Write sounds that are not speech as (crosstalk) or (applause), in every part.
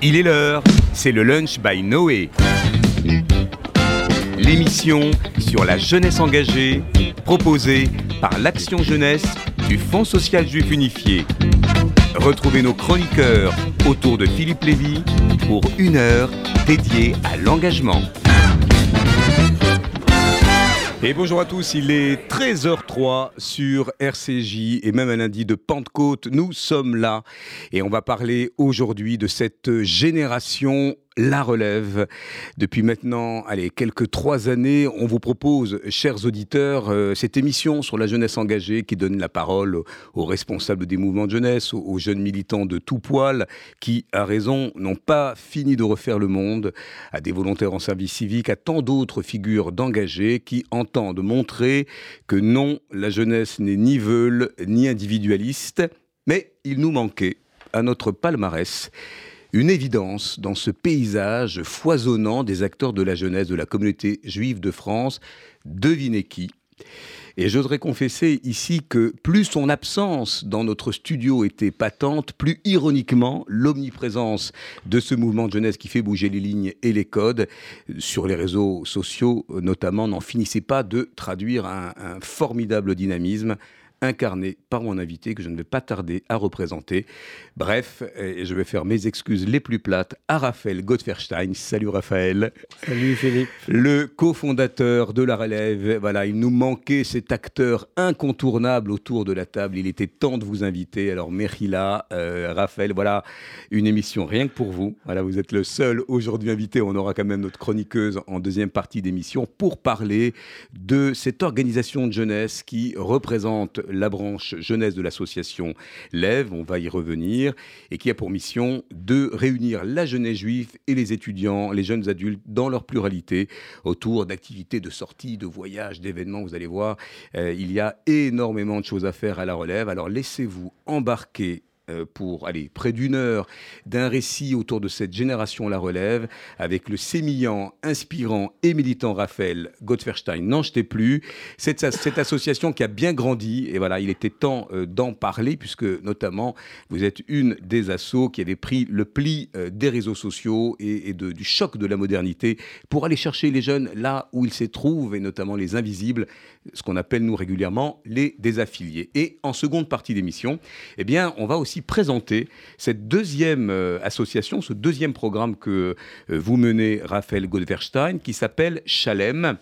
Il est l'heure, c'est le lunch by Noé. L'émission sur la jeunesse engagée, proposée par l'Action Jeunesse du Fonds social juif unifié. Retrouvez nos chroniqueurs autour de Philippe Lévy pour une heure dédiée à l'engagement. Et bonjour à tous, il est 13h03 sur RCJ et même un lundi de Pentecôte, nous sommes là. Et on va parler aujourd'hui de cette génération la relève. Depuis maintenant, allez, quelques trois années, on vous propose, chers auditeurs, euh, cette émission sur la jeunesse engagée qui donne la parole aux responsables des mouvements de jeunesse, aux, jeunes militants de tout poil, qui, à raison, n'ont pas fini de refaire le monde, à des volontaires en service civique, à tant d'autres figures d'engagés qui entendent montrer que non, la jeunesse n'est ni veule ni individualiste, mais il nous manquait à notre palmarès une évidence dans ce paysage foisonnant des acteurs de la jeunesse de la communauté juive de France. Devinez qui et j'oserais confesser ici que plus son absence dans notre studio était patente, plus ironiquement l'omniprésence de ce mouvement de jeunesse qui fait bouger les lignes et les codes sur les réseaux sociaux notamment n'en finissait pas de traduire un, un formidable dynamisme incarné par mon invité que je ne vais pas tarder à représenter. Bref, je vais faire mes excuses les plus plates à Raphaël Gottferstein. Salut Raphaël. Salut Philippe. Le cofondateur de La Relève. Voilà, il nous manquait cet acteur incontournable autour de la table. Il était temps de vous inviter. Alors Merila, euh, Raphaël, voilà une émission rien que pour vous. Voilà, vous êtes le seul aujourd'hui invité. On aura quand même notre chroniqueuse en deuxième partie d'émission pour parler de cette organisation de jeunesse qui représente la branche jeunesse de l'association Lève, on va y revenir, et qui a pour mission de réunir la jeunesse juive et les étudiants, les jeunes adultes dans leur pluralité autour d'activités de sortie, de voyages, d'événements. Vous allez voir, euh, il y a énormément de choses à faire à la relève. Alors laissez-vous embarquer pour aller près d'une heure d'un récit autour de cette génération la relève avec le sémillant, inspirant et militant Raphaël Gottferstein. N'en jetez plus. Cette, association qui a bien grandi et voilà, il était temps euh, d'en parler puisque notamment vous êtes une des assos qui avait pris le pli euh, des réseaux sociaux et, du choc de la modernité pour aller chercher les jeunes là où ils se trouvent et notamment les invisibles, ce qu'on appelle nous régulièrement les désaffiliés. Et en seconde partie d'émission, eh bien, on va aussi présenter cette deuxième euh, association, ce deuxième programme que euh, vous menez, Raphaël Goldverstein, qui s'appelle Shalem.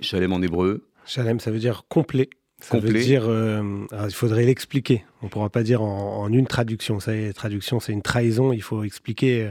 Shalem en hébreu. Shalem, ça veut dire complet. Ça veut dire, euh, il faudrait l'expliquer. On ne pourra pas dire en, une traduction. Ça, traduction, c'est une trahison. Il faut expliquer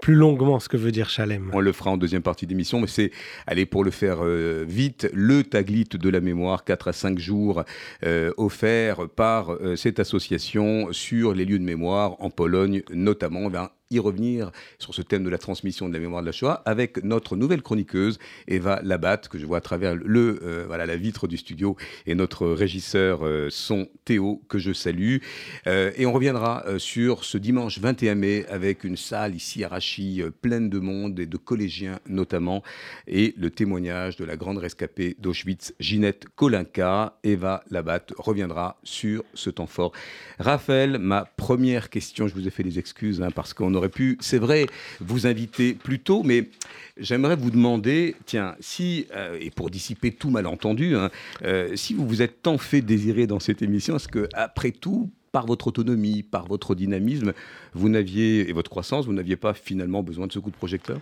plus longuement ce que veut dire Chalem. On le fera en deuxième partie d'émission, mais c'est, allez, pour le faire euh, vite, le Taglit de la mémoire, 4 à 5 jours, euh, offert par euh, cette association sur les lieux de mémoire en Pologne notamment. On y revenir sur ce thème de la transmission de la mémoire de la Shoah avec notre nouvelle chroniqueuse Eva Labatte que je vois à travers le euh, voilà la vitre du studio et notre régisseur euh, son Théo que je salue. Euh, et on reviendra sur ce dimanche 21 mai avec une salle ici à Rachy pleine de monde et de collégiens notamment et le témoignage de la grande rescapée d'Auschwitz Ginette Kolinka. Eva Labatte reviendra sur ce temps fort. Raphaël ma première question je vous ai fait des excuses hein, parce qu'on aurait pu, c'est vrai, vous inviter plus tôt, mais j'aimerais vous demander, tiens, si, euh, et pour dissiper tout malentendu, hein, euh, si vous vous êtes tant fait désirer dans cette émission, est-ce que, après tout, par votre autonomie, par votre dynamisme, vous n'aviez, et votre croissance, vous n'aviez pas finalement besoin de ce coup de projecteur?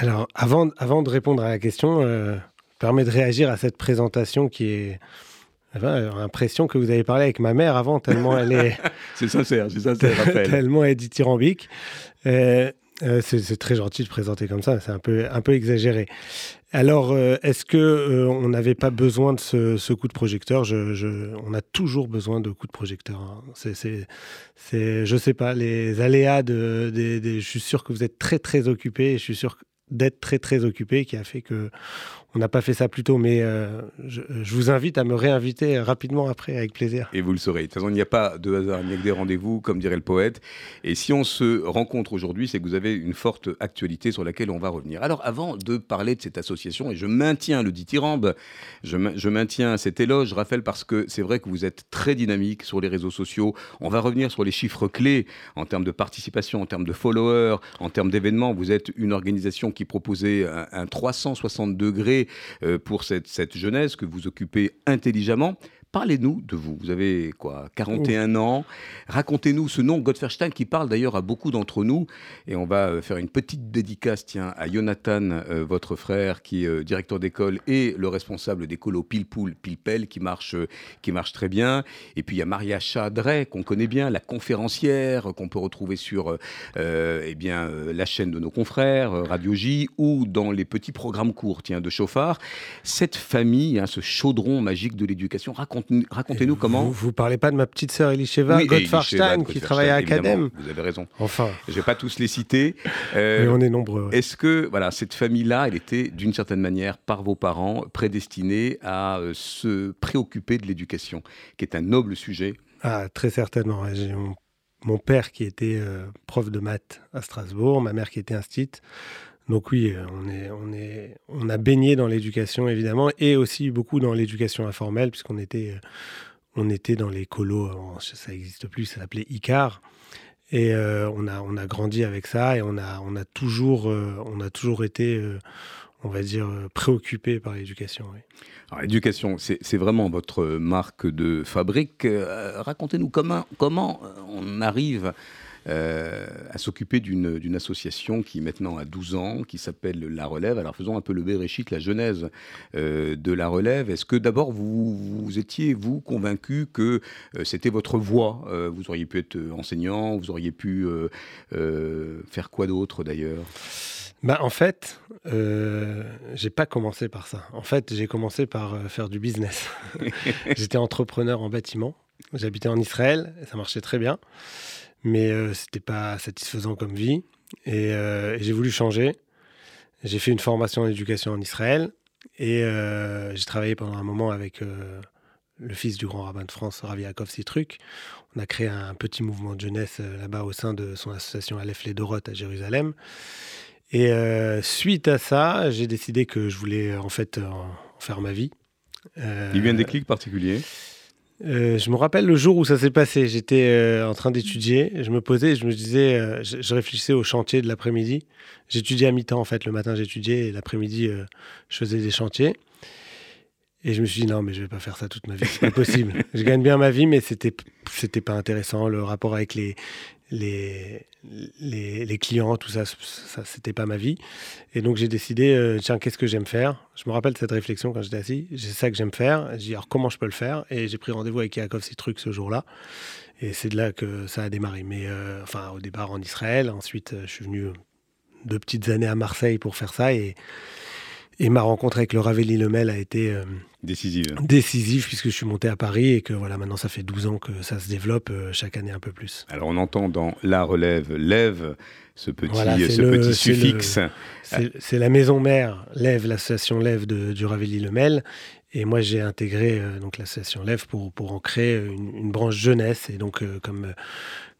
Alors, avant, avant de répondre à la question, euh, permet de réagir à cette présentation qui est l'impression que vous avez parlé avec ma mère avant, tellement elle est. (laughs) c'est sincère, c'est sincère, (laughs) Raphaël. tellement elle est dithyrambique. Euh, euh, c'est très gentil de présenter comme ça, c'est un peu, un peu exagéré. Alors, euh, est-ce que on n'avait pas besoin de ce, coup de projecteur? Je, On a toujours besoin de coups de projecteur. Hein. C'est, je sais pas, les aléas de, Je suis sûr que vous êtes très très occupé. je suis sûr d'être très très occupé qui a fait que on n'a pas fait ça plus tôt, mais euh, je, vous invite à me réinviter rapidement après, avec plaisir. Et vous le saurez. De toute façon, il n'y a pas de hasard, il n'y a que des rendez-vous, comme dirait le poète. Et si on se rencontre aujourd'hui, c'est que vous avez une forte actualité sur laquelle on va revenir. Alors, avant de parler de cette association, et je maintiens le dithyrambe, je, je maintiens cet éloge, Raphaël, parce que c'est vrai que vous êtes très dynamique sur les réseaux sociaux. On va revenir sur les chiffres clés en termes de participation, en termes de followers, en termes d'événements. Vous êtes une organisation qui proposait un, un 360 degrés pour cette, cette jeunesse que vous occupez intelligemment. Parlez-nous de vous. Vous avez quoi 41 ans. Racontez-nous ce nom, Gottferstein, qui parle d'ailleurs à beaucoup d'entre nous. Et on va euh, faire une petite dédicace tiens, à Jonathan, euh, votre frère, qui est euh, directeur d'école et le responsable des colos Pilpoul Pilpel, qui marche, qui marche très bien. Et puis il y a Maria Chadret, qu'on connaît bien, la conférencière, qu'on peut retrouver sur eh bien, la chaîne de nos confrères, Radio J, ou dans les petits programmes courts tiens, de chauffard. Cette famille, hein, ce chaudron magique de l'éducation, raconte Racontez-nous comment. Vous ne parlez pas de ma petite sœur Elisheva oui, qui travaille à Academ. Vous avez raison. Enfin. Je ne vais pas tous les citer. Euh, Mais on est nombreux. Est-ce que voilà, cette famille-là, elle était d'une certaine manière, par vos parents, prédestinée à euh, se préoccuper de l'éducation, qui est un noble sujet? Ah, Très certainement. J'ai mon, père qui était euh, prof de maths à Strasbourg, ma mère qui était instite. Donc oui, euh, on, est, on, est, on a baigné dans l'éducation évidemment et aussi beaucoup dans l'éducation informelle puisqu'on était, euh, on était dans les colos, ça n'existe plus, ça s'appelait ICAR. Et euh, on, a, on a grandi avec ça et on a, on a, toujours, on a toujours été, on va dire, préoccupé par l'éducation. Alors l'éducation, c'est vraiment votre marque de fabrique. Racontez-nous comment, comment on arrive euh, à s'occuper d'une association qui maintenant a 12 ans, qui s'appelle La Relève. Alors faisons un peu le béréchit, la genèse euh, de La Relève. Est-ce que d'abord vous, vous, étiez, vous, convaincu que euh, c'était votre voie Vous auriez pu être enseignant, vous auriez pu faire quoi d'autre d'ailleurs? Bah, en fait, euh, j'ai pas commencé par ça. En fait, j'ai commencé par faire du business. (laughs) J'étais entrepreneur en bâtiment. J'habitais en Israël ça marchait très bien mais euh, c'était pas satisfaisant comme vie. Euh, et, j'ai voulu changer. J'ai fait une formation en éducation en Israël et euh, j'ai travaillé pendant un moment avec le fils du grand rabbin de France, Rav Yaakov Sitruk. On a créé un petit mouvement de jeunesse là-bas au sein de son association Aleph les Doroth à Jérusalem. Et suite à ça, j'ai décidé que je voulais en fait en faire ma vie. Il y a un déclic particulier? Euh, je me rappelle le jour où ça s'est passé. J'étais euh, en train d'étudier. Je me posais, je me disais, euh, je, réfléchissais au chantier de l'après-midi. J'étudiais à mi-temps en fait. Le matin j'étudiais et l'après-midi je faisais des chantiers. Et je me suis dit non mais je vais pas faire ça toute ma vie, c'est pas possible. (laughs) je gagne bien ma vie mais c'était c'était pas intéressant. Le rapport avec les les, les, clients, tout ça, ça c'était pas ma vie. Et donc j'ai décidé, euh, tiens, qu'est-ce que j'aime faire? Je me rappelle cette réflexion quand j'étais assis, c'est ça que j'aime faire. J'ai dit, alors comment je peux le faire? Et j'ai pris rendez-vous avec Yaakov trucs ce jour-là. Et c'est de là que ça a démarré. Mais euh, enfin, au départ en Israël, ensuite euh, je suis venu deux petites années à Marseille pour faire ça. Et, et ma rencontre avec le Ravelli Lemel a été euh, décisive. décisive puisque je suis monté à Paris et que voilà maintenant ça fait 12 ans que ça se développe euh, chaque année un peu plus. Alors on entend dans la relève lève ce petit, ce petit suffixe. C'est la maison mère Lève, l'association Lève de, du Ravelli Lemel. Et moi j'ai intégré euh, donc l'association Lève pour, pour en créer une, une branche jeunesse et donc comme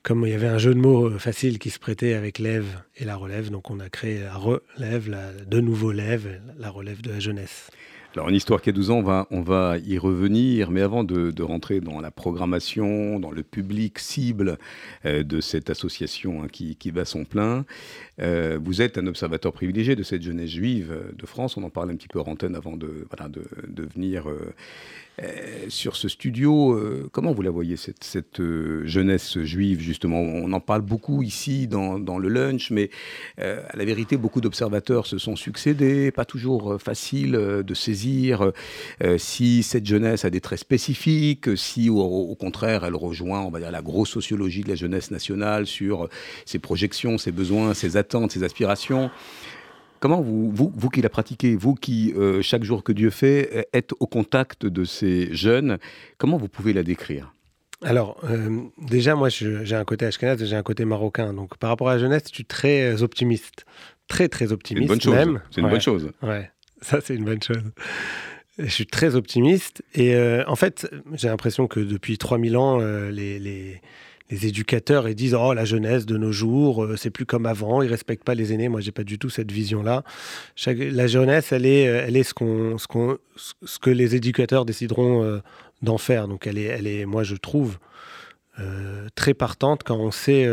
comme il y avait un jeu de mots euh, facile qui se prêtait avec l'Ève et la relève, donc on a créé la relève, la, de nouveau l'Ève, la relève de la jeunesse. Alors, une histoire qui a 12 ans, on va, y revenir, mais avant de, rentrer dans la programmation, dans le public cible euh, de cette association hein, qui, qui, bat son plein, euh, vous êtes un observateur privilégié de cette jeunesse juive de France. On en parlait un petit peu en antenne avant de, venir sur ce studio, euh, comment vous la voyez, cette, euh, jeunesse juive, justement? On en parle beaucoup ici dans, le lunch, mais à la vérité, beaucoup d'observateurs se sont succédés, pas toujours facile de saisir si cette jeunesse a des traits spécifiques, si au, contraire elle rejoint, on va la grosse sociologie de la jeunesse nationale sur ses projections, ses besoins, ses attentes, ses aspirations. Comment vous, vous, qui la pratiquez, vous qui, euh, chaque jour que Dieu fait, êtes au contact de ces jeunes, comment vous pouvez la décrire? Alors, euh, déjà, moi, j'ai un côté ashkenaz j'ai un côté marocain. Donc, par rapport à la jeunesse, je suis très optimiste. Très, très optimiste. C'est une bonne chose. C'est une bonne chose. Ouais. Ça, c'est une bonne chose. Je suis très optimiste. Et euh, en fait, j'ai l'impression que depuis 3000 ans, euh, les, les, les, éducateurs ils disent Oh, la jeunesse de nos jours, euh, c'est plus comme avant, ils respectent pas les aînés. Moi, j'ai pas du tout cette vision-là. La jeunesse, elle est, elle est ce, qu'on, ce, ce que les éducateurs décideront d'en faire. Donc, elle est, elle est, moi, je trouve, très partante quand on sait,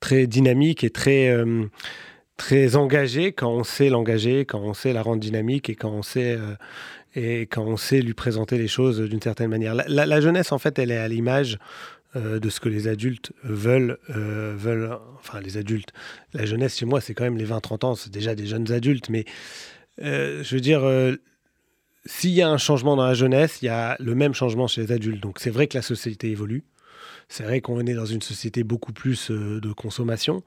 très dynamique et très très engagée quand on sait l'engager, quand on sait la rendre dynamique et quand on sait et quand on sait lui présenter les choses d'une certaine manière. La, jeunesse, en fait, elle est à l'image euh, de ce que les adultes veulent, euh, veulent. Enfin, les adultes. La jeunesse, chez moi, c'est quand même les 20-30 ans, c'est déjà des jeunes adultes. Mais euh, je veux dire, s'il y a un changement dans la jeunesse, il y a le même changement chez les adultes. Donc c'est vrai que la société évolue. C'est vrai qu'on est dans une société beaucoup plus de consommation,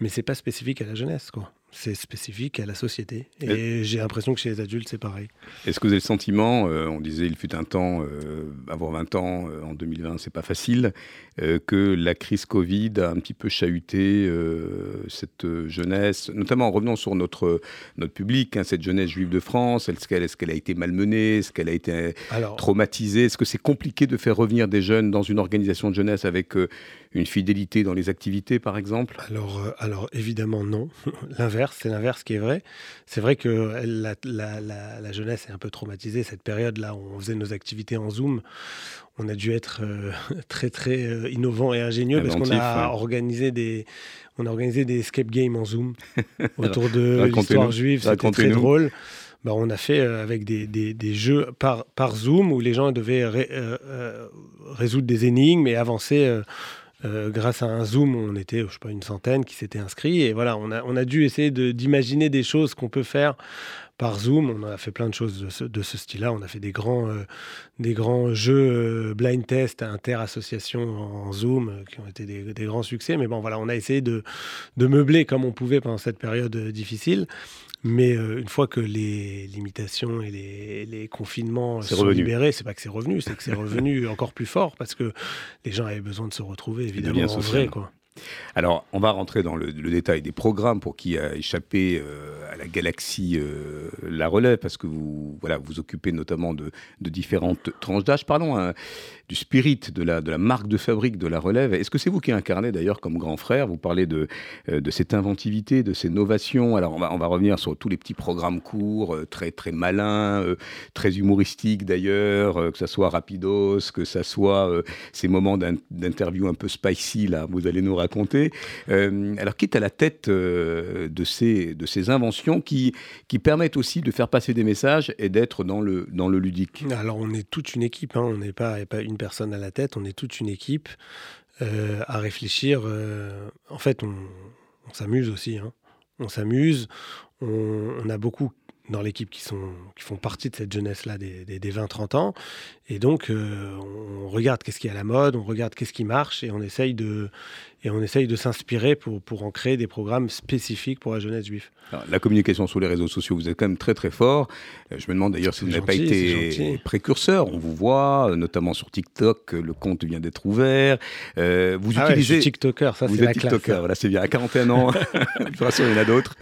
mais c'est pas spécifique à la jeunesse, quoi c'est spécifique à la société. Et, j'ai l'impression que chez les adultes, c'est pareil. Est-ce que vous avez le sentiment, euh, on disait il fut un temps, euh, avoir 20 ans euh, en 2020, c'est pas facile, que la crise Covid a un petit peu chahuté cette jeunesse, notamment en revenant sur notre, notre public, hein, cette jeunesse juive de France, est-ce qu'elle est qu'elle a été malmenée, est-ce qu'elle a été traumatisée? Est-ce que c'est compliqué de faire revenir des jeunes dans une organisation de jeunesse avec une fidélité dans les activités, par exemple? Alors, alors évidemment non. (laughs) L'inverse c'est l'inverse qui est vrai. C'est vrai que la, jeunesse est un peu traumatisée. Cette période-là, on faisait nos activités en Zoom. On a dû être euh, (laughs) très très euh, innovant et ingénieux parce qu'on a organisé des on a organisé des escape games en Zoom (laughs) autour de l'histoire juive. C'était très drôle. Bah, on a fait euh, avec des, des, jeux par, par Zoom où les gens devaient résoudre des énigmes et avancer euh, grâce à un Zoom, on était, je sais pas, une centaine qui s'étaient inscrits. Et voilà, on a, on a dû essayer d'imaginer des choses qu'on peut faire par Zoom. On a fait plein de choses de ce, style-là. On a fait des grands, euh, des grands jeux euh, blind test inter-association en Zoom qui ont été des, grands succès. Mais bon, voilà, on a essayé de, de meubler comme on pouvait pendant cette période difficile. Mais euh, une fois que les limitations et les, confinements sont libérés, c'est pas que c'est revenu, c'est que c'est (laughs) revenu encore plus fort parce que les gens avaient besoin de se retrouver, évidemment, en vrai. Quoi. Alors, on va rentrer dans le, détail des programmes pour qui a échappé euh, à la galaxie euh, La Relève, parce que vous voilà, vous occupez notamment de, différentes tranches d'âge. Parlons hein, du spirit, de la, marque de fabrique de La Relève. Est-ce que c'est vous qui incarnez d'ailleurs comme grand frère? Vous parlez de, euh, cette inventivité, de ces novations. Alors, on va, revenir sur tous les petits programmes courts, très, très malins, très humoristiques d'ailleurs, que ce soit Rapidos, que ce soit ces moments d'interview un peu spicy, là, vous allez nous raconter. Euh, alors, qui est à la tête euh, de, ces, de ces inventions qui, qui permettent aussi de faire passer des messages et d'être dans le, dans le ludique? Alors, on est toute une équipe, hein. on n'est pas, pas une personne à la tête, on est toute une équipe euh, à réfléchir. en fait, on, s'amuse aussi. Hein. On s'amuse, on, a beaucoup dans l'équipe qui, sont, qui font partie de cette jeunesse-là des, des, 20-30 ans. Et donc, on regarde qu'est-ce qui est à la mode, on regarde qu'est-ce qui marche et on essaye de, et on essaye de s'inspirer pour, pour en créer des programmes spécifiques pour la jeunesse juive. la communication sur les réseaux sociaux, vous êtes quand même très très fort. Euh, je me demande d'ailleurs si vous n'avez pas été précurseur. On vous voit, euh, notamment sur TikTok, le compte vient d'être ouvert. Euh, vous ah utilisez. Ouais, TikToker, ça c'est la TikToker, voilà, c'est bien. À 41 ans, (laughs) de façon, il y en a d'autres.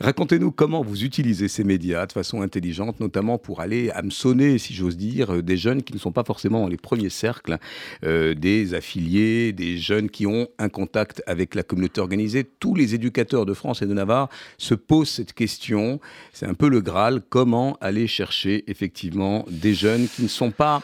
Racontez-nous comment vous utilisez ces médias de façon intelligente, notamment pour aller hameçonner, si j'ose dire, des jeunes qui ne sont pas forcément dans les premiers cercles, des affiliés, des jeunes qui ont un avec la communauté organisée, tous les éducateurs de France et de Navarre se posent cette question. C'est un peu le Graal, comment aller chercher effectivement des jeunes qui ne sont pas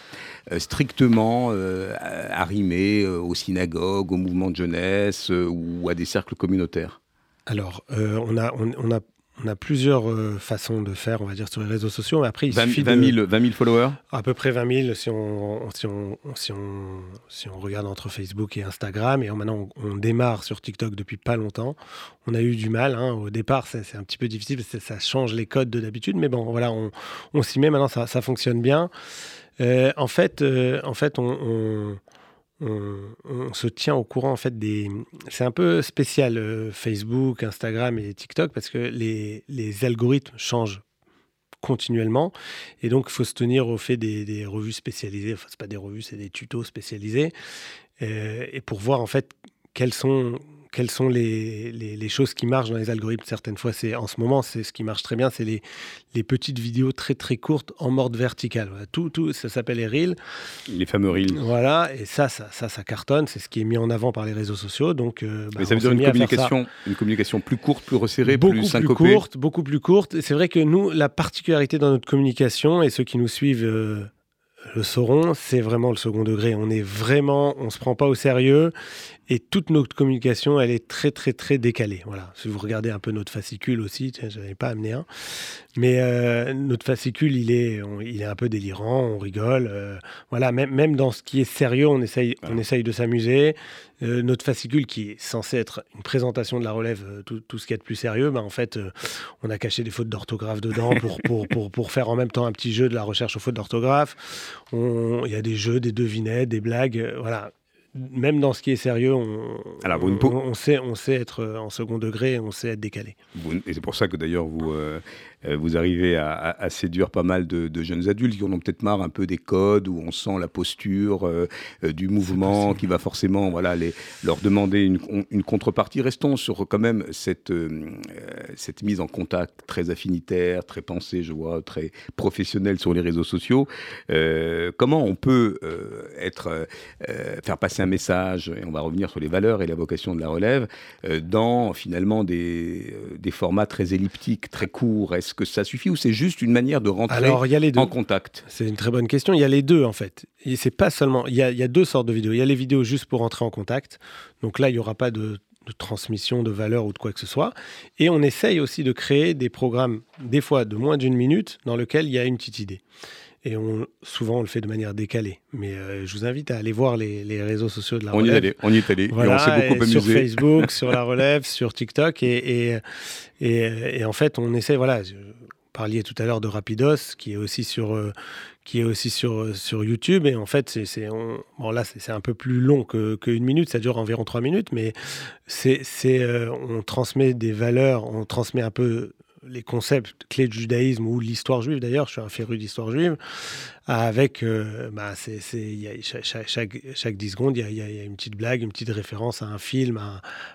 euh, strictement euh, arrimés euh, aux synagogues, aux mouvements de jeunesse ou à des cercles communautaires alors, on, a, on, a on a plusieurs euh, façons de faire, on va dire, sur les réseaux sociaux. Après, il 20, suffit 20 000, 20 000 followers? À peu près 20 000 si on, si on, si on, si on regarde entre Facebook et Instagram. Et maintenant, on, démarre sur TikTok depuis pas longtemps. On a eu du mal. Hein. Au départ, c'est un petit peu difficile parce que ça change les codes de d'habitude. Mais bon, voilà, on, s'y met. Maintenant, ça, ça fonctionne bien. Euh, en fait, euh, en fait on on, se tient au courant en fait des. C'est un peu spécial euh, Facebook, Instagram et TikTok parce que les, algorithmes changent continuellement et donc il faut se tenir au fait des, revues spécialisées. Enfin, c'est pas des revues, c'est des tutos spécialisés euh, et pour voir en fait quels sont quelles sont les, les, choses qui marchent dans les algorithmes. Certaines fois, c'est en ce moment, c'est ce qui marche très bien, c'est les, les petites vidéos très très courtes en mode vertical. tout, tout, ça s'appelle les reels. Les fameux reels. Voilà, et ça, ça, ça, ça cartonne. C'est ce qui est mis en avant par les réseaux sociaux. Donc, euh, bah, Mais ça veut dire une communication, une communication plus courte, plus resserrée, beaucoup plus syncopée. Plus courte, beaucoup plus courte. C'est vrai que nous, la particularité dans notre communication, et ceux qui nous suivent euh, le sauront, c'est vraiment le second degré. On est vraiment, on se prend pas au sérieux et toute notre communication, elle est très très très décalée. Voilà. Si vous regardez un peu notre fascicule aussi, je n'avais pas amené un, mais euh, notre fascicule, il est, il est un peu délirant, on rigole. Euh, voilà, même, même dans ce qui est sérieux, on essaye, on essaye de s'amuser. Euh, notre fascicule, qui est censé être une présentation de la relève, tout, tout ce qui est de plus sérieux, ben, en fait, on a caché des fautes d'orthographe dedans pour, (laughs) pour, pour, pour, faire en même temps un petit jeu de la recherche aux fautes d'orthographe. Il y a des jeux, des devinettes, des blagues. voilà même dans ce qui est sérieux, on, on, sait, on sait être en second degré, on sait être décalé. Et c'est pour ça que d'ailleurs vous, euh, euh, vous arrivez à, séduire pas mal de, jeunes adultes qui en ont peut-être marre un peu des codes où on sent la posture euh, du mouvement qui va forcément voilà, les, leur demander une, contrepartie. Restons sur quand même cette, cette mise en contact très affinitaire, très pensée, je vois, très professionnelle sur les réseaux sociaux. comment on peut être, faire passer un message, et on va revenir sur les valeurs et la vocation de la relève, euh, dans finalement des, euh, des, formats très elliptiques, très courts Est-ce que ça suffit ou c'est juste une manière de rentrer Alors, y a les deux. en contact? C'est une très bonne question. Il y a les deux en fait. Et c'est pas seulement. Il y, a, il y, a, deux sortes de vidéos. Il y a les vidéos juste pour rentrer en contact. Donc là, il n'y aura pas de, de transmission de valeur ou de quoi que ce soit. Et on essaye aussi de créer des programmes, des fois de moins d'une minute, dans lesquels il y a une petite idée. Et on, souvent, on le fait de manière décalée. Mais euh, je vous invite à aller voir les, réseaux sociaux de la relève. On y est allé, on y est allé. Voilà, et on s'est beaucoup amusé. Sur Facebook, (laughs) sur la relève, sur TikTok. Et, et, et, en fait, on essaie, voilà, vous parliez tout à l'heure de Rapidos, qui est aussi sur, euh, qui est aussi sur, sur YouTube. Et en fait, c'est, bon, là, c'est, un peu plus long qu'une minute. Ça dure environ trois minutes. Mais c'est, euh, on transmet des valeurs, on transmet un peu les concepts clés du judaïsme ou l'histoire juive. D'ailleurs, je suis un féru d'histoire juive, avec, euh, bah, c'est, chaque, chaque, chaque, 10 secondes, il y, a, une petite blague, une petite référence à un film,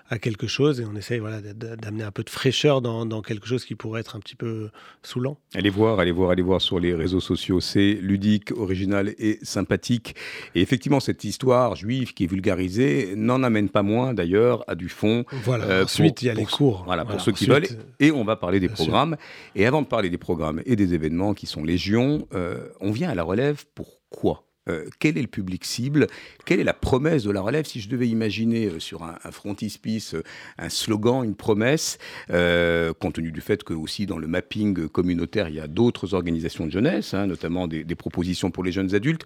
à, quelque chose, et on essaye voilà, d'amener un peu de fraîcheur dans, dans, quelque chose qui pourrait être un petit peu saoulant. Allez voir, allez voir, allez voir sur les réseaux sociaux, c'est ludique, original et sympathique. Et effectivement, cette histoire juive qui est vulgarisée n'en amène pas moins d'ailleurs à du fond. Voilà, euh, ensuite il y a les cours. Voilà, pour ceux qui veulent. Et on va parler des programmes. Et avant de parler des programmes et des événements qui sont légion, euh, on vient à la relève pourquoi? Euh, quel est le public cible? Quelle est la promesse de la relève? Si je devais imaginer euh, sur un, frontispice euh, un slogan, une promesse, compte tenu du fait que aussi dans le mapping communautaire, il y a d'autres organisations de jeunesse, hein, notamment des, propositions pour les jeunes adultes,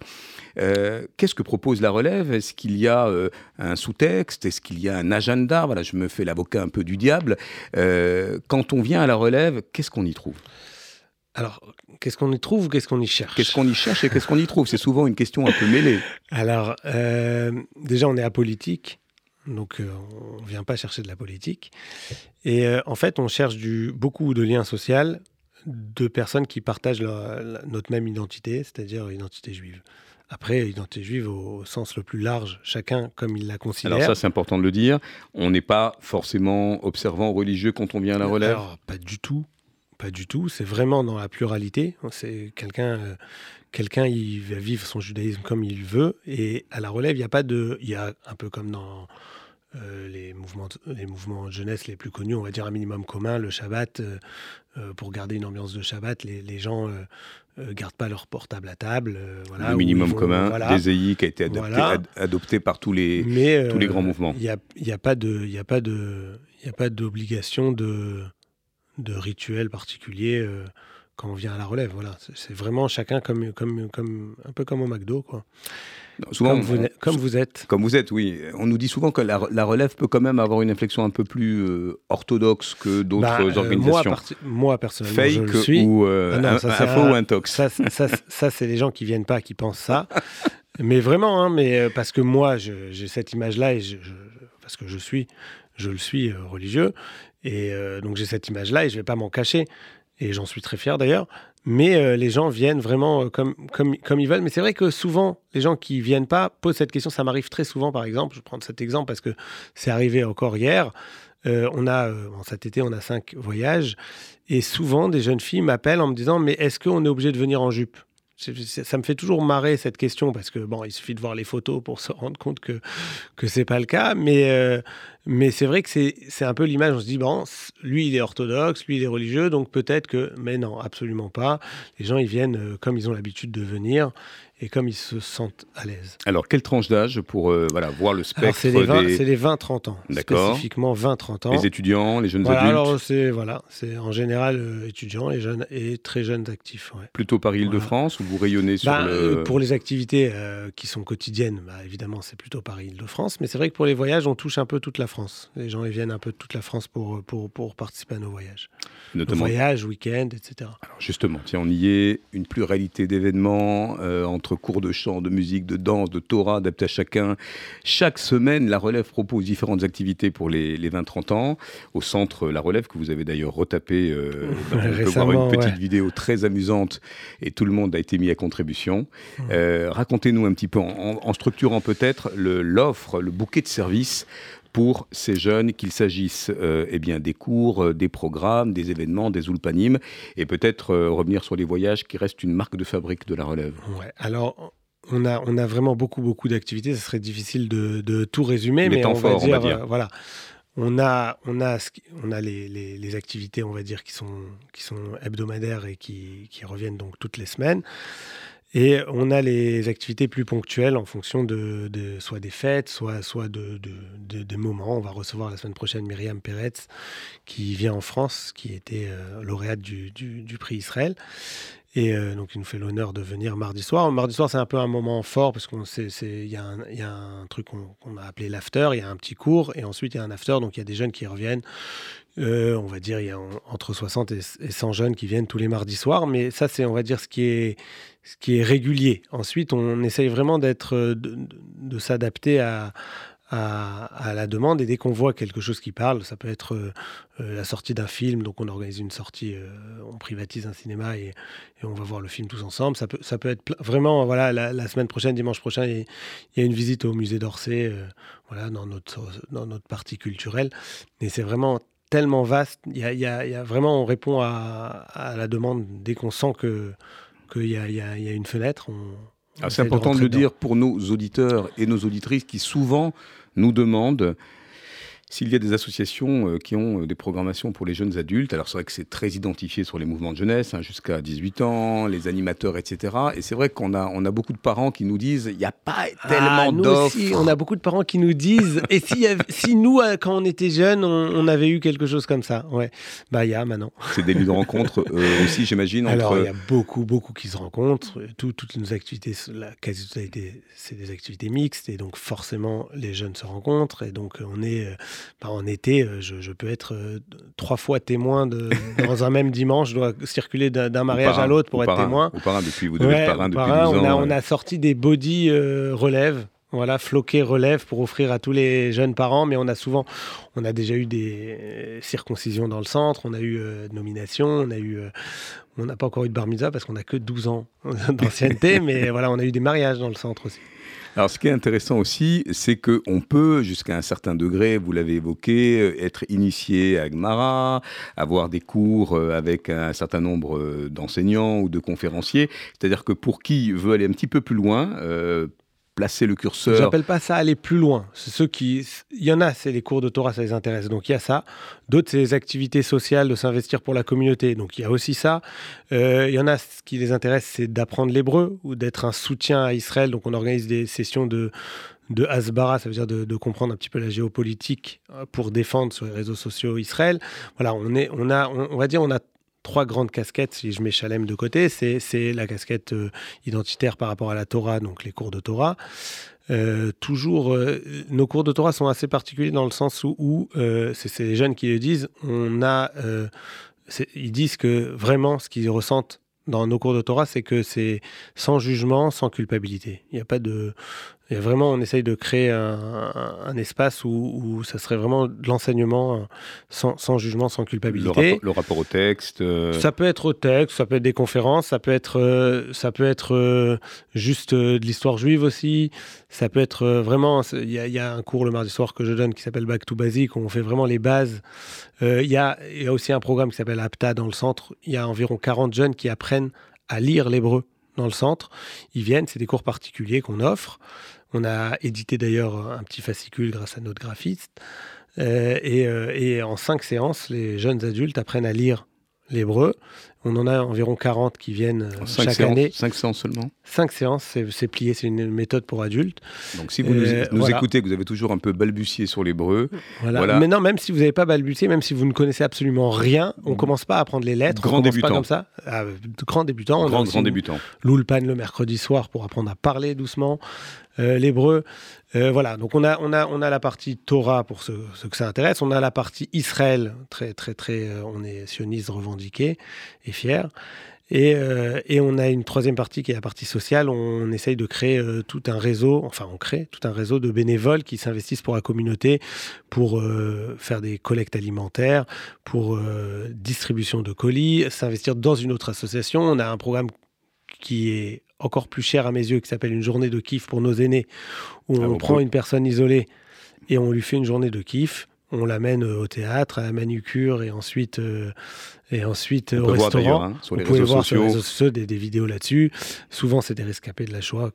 qu'est-ce que propose la relève? Est-ce qu'il y a un sous-texte? Est-ce qu'il y a un agenda? Voilà, je me fais l'avocat un peu du diable. quand on vient à la relève, qu'est-ce qu'on y trouve? Alors, qu'est-ce qu'on y trouve ou qu'est-ce qu'on y cherche? Qu'est-ce qu'on y cherche et qu'est-ce qu'on y trouve? C'est souvent une question un peu mêlée. Alors, euh, déjà, on est apolitique, donc euh, on ne vient pas chercher de la politique. Et euh, en fait, on cherche du, beaucoup de liens sociaux de personnes qui partagent notre même identité, c'est-à-dire l'identité juive. Après, identité juive au sens le plus large, chacun comme il la considère. Alors ça, c'est important de le dire. On n'est pas forcément observant religieux quand on vient à la relève? Alors, pas du tout. Pas du tout. C'est vraiment dans la pluralité. C'est quelqu'un, euh, quelqu'un, il va vivre son judaïsme comme il veut. Et à la relève, il n'y a pas de, il y a un peu comme dans euh, les mouvements, les mouvements de jeunesse les plus connus, on va dire un minimum commun, le Shabbat. Euh, pour garder une ambiance de Shabbat, les, les gens ne gardent pas leur portable à table. voilà, le minimum commun, des EI qui a été adopté, par tous les, tous les grands mouvements. Il n'y a, y a pas de, il a pas de, il a pas d'obligation de de rituels particuliers euh, quand on vient à la relève. Voilà, c'est vraiment chacun comme, comme, comme, un peu comme au McDo, quoi. souvent, comme, vous, comme, vous, êtes. Comme vous êtes, oui. On nous dit souvent que la, relève peut quand même avoir une inflexion un peu plus euh, orthodoxe que d'autres bah, euh, organisations. moi, personnellement, je le suis. ou ah un, faux ou un tox. Ça, ça, ça c'est les gens qui viennent pas, qui pensent ça. (laughs) mais vraiment, hein, mais parce que moi, j'ai cette image-là et je, parce que je suis, je le suis religieux. Et euh, donc j'ai cette image-là et je ne vais pas m'en cacher. et j'en suis très fier d'ailleurs. Mais euh, les gens viennent vraiment euh, comme, comme, comme ils veulent. Mais c'est vrai que souvent, les gens qui viennent pas posent cette question. Ça m'arrive très souvent, par exemple. Je prendre cet exemple parce que c'est arrivé encore hier. Euh, on a, cet été, on a cinq voyages. Et souvent, des jeunes filles m'appellent en me disant Mais est-ce qu'on est obligé de venir en jupe? Ça me fait toujours marrer cette question parce que bon, il suffit de voir les photos pour se rendre compte que que c'est pas le cas. Mais euh, mais c'est vrai que c'est un peu l'image. On se dit bon, lui il est orthodoxe, lui il est religieux, donc peut-être que. Mais non, absolument pas. Les gens ils viennent euh, comme ils ont l'habitude de venir et comme ils se sentent à l'aise. Alors, quelle tranche d'âge pour euh, voilà, voir le spectre C'est les 20-30 ans. D'accord. Spécifiquement 20-30 ans. Les étudiants, les jeunes voilà, adultes Alors, c'est voilà, en général euh, étudiants et, jeunes, et très jeunes actifs. Plutôt Paris-Île-de-France ou vous rayonnez sur bah, le... Euh, pour les activités qui sont quotidiennes, bah, évidemment, c'est plutôt Paris-Île-de-France. Mais c'est vrai que pour les voyages, on touche un peu toute la France. Les gens ils viennent un peu de toute la France pour, pour, pour participer à nos voyages. Notamment... voyages, week-ends, etc. Alors justement, tiens, on y est, une pluralité d'événements entre cours de chant, de musique, de danse, de Torah, adapté à chacun. Chaque semaine, La Relève propose différentes activités pour les, 20-30 ans. Au centre La Relève, que vous avez d'ailleurs retapé, euh, (laughs) on peut voir une petite vidéo très amusante et tout le monde a été mis à contribution. Euh, racontez-nous un petit peu, en, structurant peut-être l'offre, le, bouquet de services pour ces jeunes, qu'il s'agisse euh, eh bien, des cours, euh, des programmes, des événements, des ulpanimes, et peut-être euh, revenir sur les voyages qui restent une marque de fabrique de la relève. Ouais, alors on a, on a vraiment beaucoup, beaucoup d'activités. Ce serait difficile de, tout résumer, mais on, va dire, voilà. On a, on a, on a les, les, activités, on va dire, qui sont, qui sont hebdomadaires et qui, qui reviennent donc toutes les semaines. Et on a les activités plus ponctuelles en fonction de, soit des fêtes, soit, soit de, de, moments. On va recevoir la semaine prochaine Myriam Peretz qui vient en France, qui était euh, lauréate du, prix Israël. Et euh, donc, il nous fait l'honneur de venir mardi soir. Mardi soir, c'est un peu un moment fort parce qu'il y, a un truc qu'on a appelé l'after. Il y a un petit cours et ensuite il y a un after. Donc, il y a des jeunes qui reviennent euh, on va dire, il y a entre 60 et 100 jeunes qui viennent tous les mardis soirs, mais ça, c'est, on va dire, ce qui est, ce qui est régulier. Ensuite, on essaye vraiment d'être, de, s'adapter à, à, la demande. Et dès qu'on voit quelque chose qui parle, ça peut être euh, la sortie d'un film, donc on organise une sortie, euh, on privatise un cinéma et, on va voir le film tous ensemble. Ça peut, ça peut être vraiment, voilà, la, semaine prochaine, dimanche prochain, il y, a une visite au musée d'Orsay, voilà, dans notre, dans notre partie culturelle. Et c'est vraiment tellement vaste. Il y a, vraiment, on répond à, la demande dès qu'on sent que qu'il y, y, a une fenêtre. Ah, c'est important de le dire pour nos auditeurs et nos auditrices qui souvent nous demandent s'il y a des associations euh, qui ont euh, des programmations pour les jeunes adultes, alors c'est vrai que c'est très identifié sur les mouvements de jeunesse, hein, jusqu'à 18 ans, les animateurs, etc. Et c'est vrai qu'on a, on a beaucoup de parents qui nous disent il n'y a pas ah, tellement d'offres. on a beaucoup de parents qui nous disent (laughs) et si, si nous, euh, quand on était jeunes, on, avait eu quelque chose comme ça Ouais, bah il y a maintenant. (laughs) C'est des lieux de rencontre aussi, j'imagine. Alors il y a beaucoup, beaucoup qui se rencontrent. toutes nos activités, la quasi-totalité, c'est des activités mixtes et donc forcément les jeunes se rencontrent et donc on est bah, en été, euh, je, peux être euh, trois fois témoin de, dans un même dimanche. Je dois circuler d'un mariage à l'autre pour être témoin. Au parrain depuis, vous devez être parrain depuis 12 on a, on a sorti des body euh, relèves. Voilà, floqué relève pour offrir à tous les jeunes parents, mais on a souvent, on a déjà eu des circoncisions dans le centre, on a eu nomination, on a eu, on n'a pas encore eu de bar mitzvah parce qu'on n'a que 12 ans (laughs) d'ancienneté, (laughs) mais voilà, on a eu des mariages dans le centre aussi. Alors, ce qui est intéressant aussi, c'est qu'on peut, jusqu'à un certain degré, vous l'avez évoqué, euh, être initié à Gmara, avoir des cours euh, avec un certain nombre euh, d'enseignants ou de conférenciers. C'est-à-dire que pour qui veut aller un petit peu plus loin, placer le curseur. J'appelle pas ça aller plus loin. Ceux qui, il y en a, c'est les cours de Torah, ça les intéresse. Donc il y a ça. D'autres, c'est les activités sociales, de s'investir pour la communauté. Donc il y a aussi ça. Euh, il y en a, ce qui les intéresse, c'est d'apprendre l'hébreu ou d'être un soutien à Israël. Donc on organise des sessions de de Hasbara, ça veut dire de, comprendre un petit peu la géopolitique euh, pour défendre sur les réseaux sociaux Israël. Voilà, on est, on a, on va dire, on a trois grandes casquettes, si je mets Chalem de côté. C'est la casquette euh, identitaire par rapport à la Torah, donc les cours de Torah. Euh, toujours, euh, nos cours de Torah sont assez particuliers dans le sens où, c'est les jeunes qui le disent, on a, ils disent que vraiment ce qu'ils ressentent dans nos cours de Torah, c'est que c'est sans jugement, sans culpabilité. Il n'y a pas de, Et vraiment, on essaye de créer un, espace où, ça serait vraiment de l'enseignement euh, sans, jugement, sans culpabilité. Le rapport, au texte euh, Ça peut être au texte, ça peut être des conférences, ça peut être, euh, ça peut être juste de l'histoire juive aussi. Ça peut être vraiment. Il y, a un cours le mardi soir que je donne qui s'appelle Back to Basic, où on fait vraiment les bases. Il y, a, y a aussi un programme qui s'appelle APTA dans le centre. Il y a environ 40 jeunes qui apprennent à lire l'hébreu dans le centre. Ils viennent, c'est des cours particuliers qu'on offre. On a édité d'ailleurs un petit fascicule grâce à notre graphiste. Euh, euh, et, en cinq séances, les jeunes adultes apprennent à lire l'hébreu. On en a environ 40 qui viennent euh, chaque année. Cinq séances seulement Cinq séances, c'est plié, c'est une méthode pour adultes. Donc si vous nous, écoutez, que vous avez toujours un peu balbutié sur l'hébreu. Voilà. Mais non, même si vous n'avez pas balbutié, même si vous ne connaissez absolument rien, on ne commence pas à apprendre les lettres. Grand on débutant. Pas comme ça. Ah, grand débutant. Grand, grand débutant. L'Ulpan le mercredi soir pour apprendre à parler doucement. Euh, l'hébreu. Euh, voilà, donc on a, on, a, on a la partie Torah pour ceux, que ça intéresse, on a la partie Israël, très, très, très, euh, on est sioniste revendiqué et fier. Et, et, on a une troisième partie qui est la partie sociale. On essaye de créer tout un réseau, enfin on crée tout un réseau de bénévoles qui s'investissent pour la communauté, pour faire des collectes alimentaires, pour distribution de colis, s'investir dans une autre association. On a un programme qui est encore plus cher à mes yeux, qui s'appelle une journée de kiff pour nos aînés, où ah, on prend une personne isolée et on lui fait une journée de kiff. On l'amène euh, au théâtre, à la manucure et ensuite, euh, et ensuite au restaurant. Hein, sur les Vous pouvez voir sur les réseaux sociaux des, vidéos là-dessus. Souvent, c'est des rescapés de la Shoah,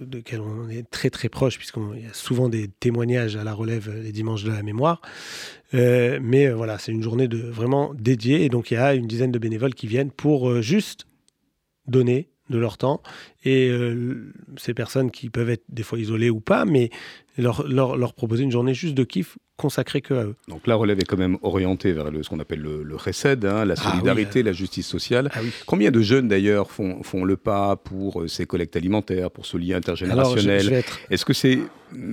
de lesquels on est très très proche, puisqu'il y a souvent des témoignages à la relève les dimanches de la mémoire. Euh, mais voilà, c'est une journée de, vraiment dédiée. Et donc, il y a une dizaine de bénévoles qui viennent pour juste donner de leur temps. Et euh, ces personnes qui peuvent être des fois isolées ou pas, mais leur, leur, proposer une journée juste de kiff consacrée que à eux. Donc la relève est quand même orientée vers le, ce qu'on appelle le, le hein, la ah solidarité, la justice sociale. Ah Combien de jeunes d'ailleurs font, font le pas pour euh, ces collectes alimentaires, pour ce lien intergénérationnel Est-ce que c'est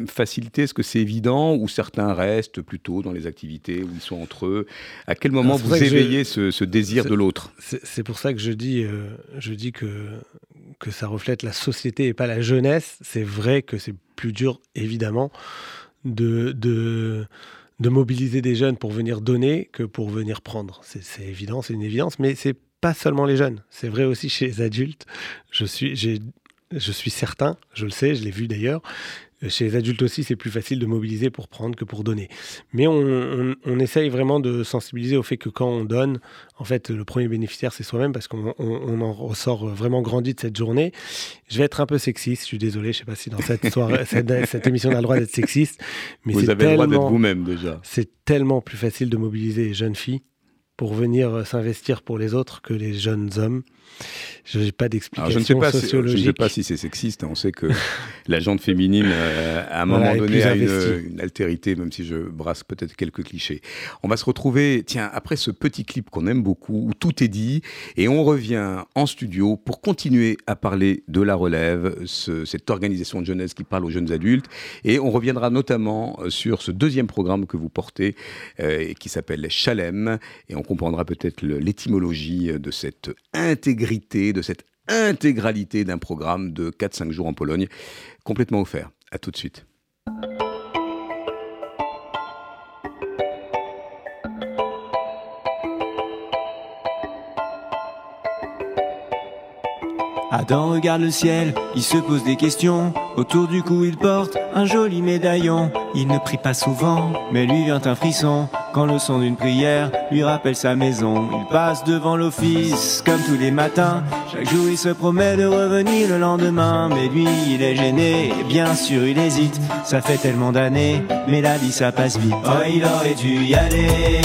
facilité, est-ce que c'est évident ou certains restent plutôt dans les activités où ils sont entre eux? À quel moment vous éveillez ce, désir de l'autre? C'est pour ça que je dis, euh, je dis que, que ça reflète la société et pas la jeunesse. C'est vrai que c'est plus dur, évidemment, de, de, mobiliser des jeunes pour venir donner que pour venir prendre. C'est évident, c'est une évidence, mais c'est pas seulement les jeunes. C'est vrai aussi chez les adultes. Je suis, je suis certain, je le sais, je l'ai vu d'ailleurs, chez les adultes aussi, c'est plus facile de mobiliser pour prendre que pour donner. Mais on, essaye vraiment de sensibiliser au fait que quand on donne, en fait, le premier bénéficiaire, c'est soi-même parce qu'on en ressort vraiment grandi de cette journée. Je vais être un peu sexiste, je suis désolé, je ne sais pas si dans cette, soirée, (laughs) cette, émission on a le droit d'être sexiste. Mais vous avez le droit d'être vous-même déjà. C'est tellement plus facile de mobiliser les jeunes filles pour venir s'investir pour les autres que les jeunes hommes. Je n'ai pas d'explication je ne sais pas sociologique. je ne sais pas si c'est sexiste. Hein. On sait que (laughs) la jante féminine, euh, à un moment donné, a une, altérité, même si je brasse peut-être quelques clichés. On va se retrouver, tiens, après ce petit clip qu'on aime beaucoup, où tout est dit, et on revient en studio pour continuer à parler de la relève, cette organisation de jeunesse qui parle aux jeunes adultes. Et on reviendra notamment euh, sur ce deuxième programme que vous portez, euh, qui s'appelle Chalem. Et on comprendra peut-être l'étymologie de cette de cette intégralité d'un programme de 4-5 jours en Pologne, complètement offert. A tout de suite. Adam regarde le ciel, il se pose des questions. Autour du cou, il porte un joli médaillon. Il ne prie pas souvent, mais lui vient un frisson. Quand le son d'une prière lui rappelle sa maison, il passe devant l'office comme tous les matins. Chaque jour, il se promet de revenir le lendemain. Mais lui, il est gêné, et bien sûr, il hésite. Ça fait tellement d'années, mais la vie, ça passe vite. Oh, il aurait dû y aller.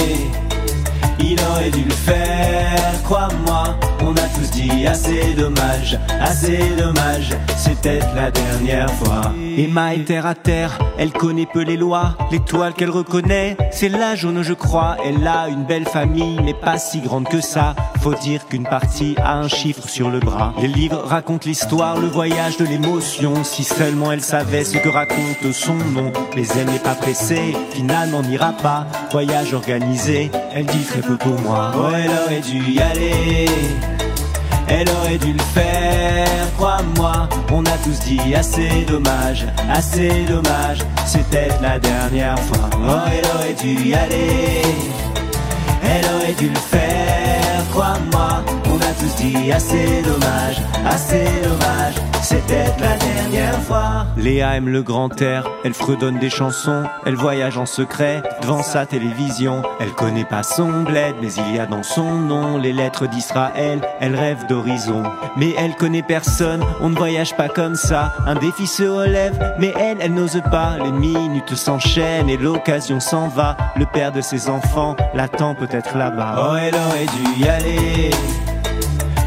Il aurait dû le faire, crois-moi. On a tous dit assez dommage, assez dommage. C'est peut-être la dernière fois. Emma est terre à terre, elle connaît peu les lois. L'étoile qu'elle reconnaît, c'est la jaune, je crois. Elle a une belle famille, mais pas si grande que ça. Faut dire qu'une partie a un chiffre sur le bras. Les livres racontent l'histoire, le voyage de l'émotion. Si seulement elle savait ce que raconte son nom. Mais elle n'est pas pressée, finalement n'ira pas. Voyage organisé, elle dit très peu pour moi. Oh, elle aurait dû y aller. Elle aurait dû le faire, crois-moi. On a tous dit assez dommage, assez dommage. C'était la dernière fois. Oh, elle aurait dû y aller. Elle aurait dû le faire, crois-moi. On a tous dit assez dommage, assez dommage. C'était la dernière fois. Léa aime le grand air, elle fredonne des chansons, elle voyage en secret devant sa télévision. Elle connaît pas son bled, mais il y a dans son nom les lettres d'Israël. Elle rêve d'horizon, mais elle connaît personne. On ne voyage pas comme ça. Un défi se relève, mais elle, elle n'ose pas. Les minutes s'enchaînent et l'occasion s'en va. Le père de ses enfants l'attend peut-être là-bas. Oh, elle aurait dû y aller.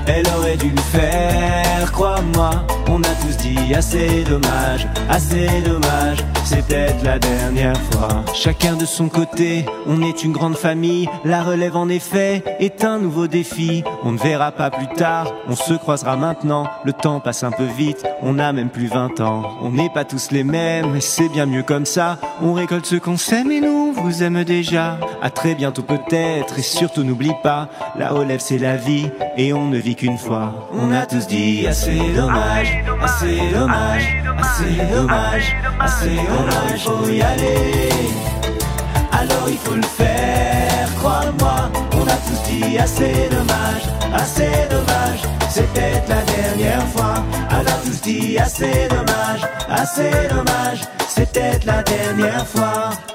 Elle aurait dû le faire, crois-moi. On a tous dit assez dommage, assez dommage. C'est peut-être la dernière fois. Chacun de son côté, on est une grande famille. La relève en effet est un nouveau défi. On ne verra pas plus tard, on se croisera maintenant. Le temps passe un peu vite, on a même plus 20 ans. On n'est pas tous les mêmes, c'est bien mieux comme ça. On récolte ce qu'on sème et nous vous aime déjà. À très bientôt peut-être et surtout n'oublie pas, la relève c'est la vie et on ne vit qu'une fois. On a tous dit assez dommage, assez dommage, assez dommage, assez dommage, faut y aller. Alors il faut le faire, crois-moi. On a tous dit assez dommage, assez dommage. Peut-être la dernière fois. On a tous dit assez dommage, assez dommage. Peut-être la dernière fois.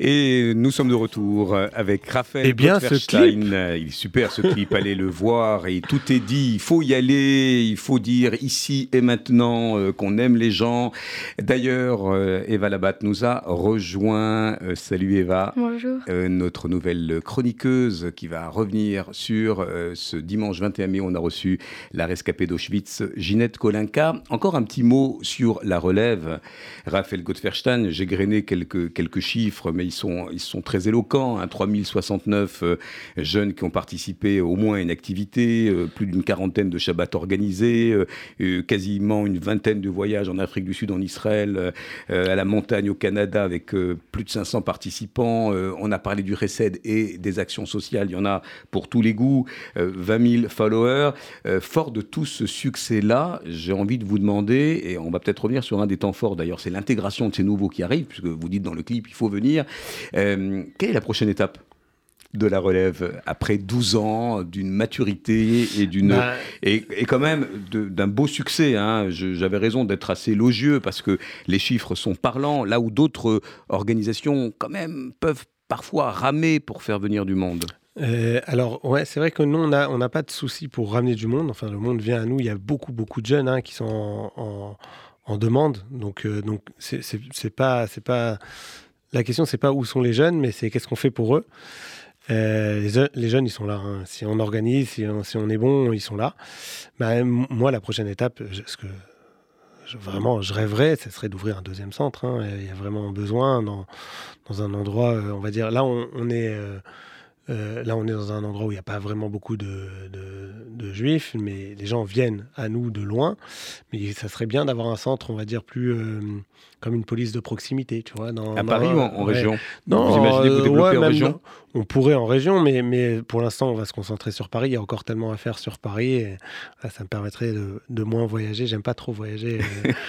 Et nous sommes de retour avec Raphaël Eh bien, ce Gottfriedstein. Il est super ce clip, allez le voir. Et tout est dit, il faut y aller, il faut dire ici et maintenant euh, qu'on aime les gens. D'ailleurs, euh, Eva Labat nous a rejoint. Euh, salut Eva. Bonjour. Euh, notre nouvelle chroniqueuse qui va revenir sur euh, ce dimanche 21 mai. On a reçu la rescapée d'Auschwitz, Ginette Kolinka. Encore un petit mot sur la relève. Raphaël Gottferstein, j'ai grainé quelques, quelques chiffres, mais ils sont, très éloquents. Hein. 3069 euh, jeunes qui ont participé au moins à une activité, euh, plus d'une quarantaine de Shabbats organisés, euh, quasiment une vingtaine de voyages en Afrique du Sud, en Israël, à la montagne au Canada avec plus de 500 participants. On a parlé du RECED et des actions sociales, il y en a pour tous les goûts, euh, 20 000 followers. Fort de tout ce succès-là, j'ai envie de vous demander, et on va peut-être revenir sur un des temps forts d'ailleurs, c'est l'intégration de ces nouveaux qui arrivent, puisque vous dites dans le clip, il faut venir. Euh, quelle est la prochaine étape de la relève après 12 ans d'une maturité et d'une Bah, et, et quand même d'un beau succès. hein? J'avais raison d'être assez élogieux parce que les chiffres sont parlants, là où d'autres organisations quand même peuvent parfois ramer pour faire venir du monde. Euh, alors, ouais, c'est vrai que nous, on n'a on pas de souci pour ramener du monde. Enfin, le monde vient à nous. Il y a beaucoup, beaucoup de jeunes hein, qui sont en, en- en demande. Donc, euh, donc c'est pas, c'est pas. La question, c'est pas où sont les jeunes, mais c'est qu'est-ce qu'on fait pour eux. Euh, les, je- les jeunes, ils sont là. hein. Si on organise, si on, est bon, ils sont là. Bah, moi, la prochaine étape, ce que vraiment, je rêverais, ce serait d'ouvrir un deuxième centre. hein. Il y a vraiment besoin dans, un endroit, euh, on va dire. Là, on, on est. euh, là, on est dans un endroit où il n'y a pas vraiment beaucoup de, de- juifs, mais les gens viennent à nous de loin. Mais ça serait bien d'avoir un centre, on va dire, plus comme une police de proximité, tu vois. Dans, À dans- Paris ou en, région Non, Vous imaginez vous euh, développer ouais, en région On pourrait en région, mais, mais pour l'instant, on va se concentrer sur Paris. Il y a encore tellement à faire sur Paris. Et, là, ça me permettrait de, de moins voyager. J'aime pas trop voyager.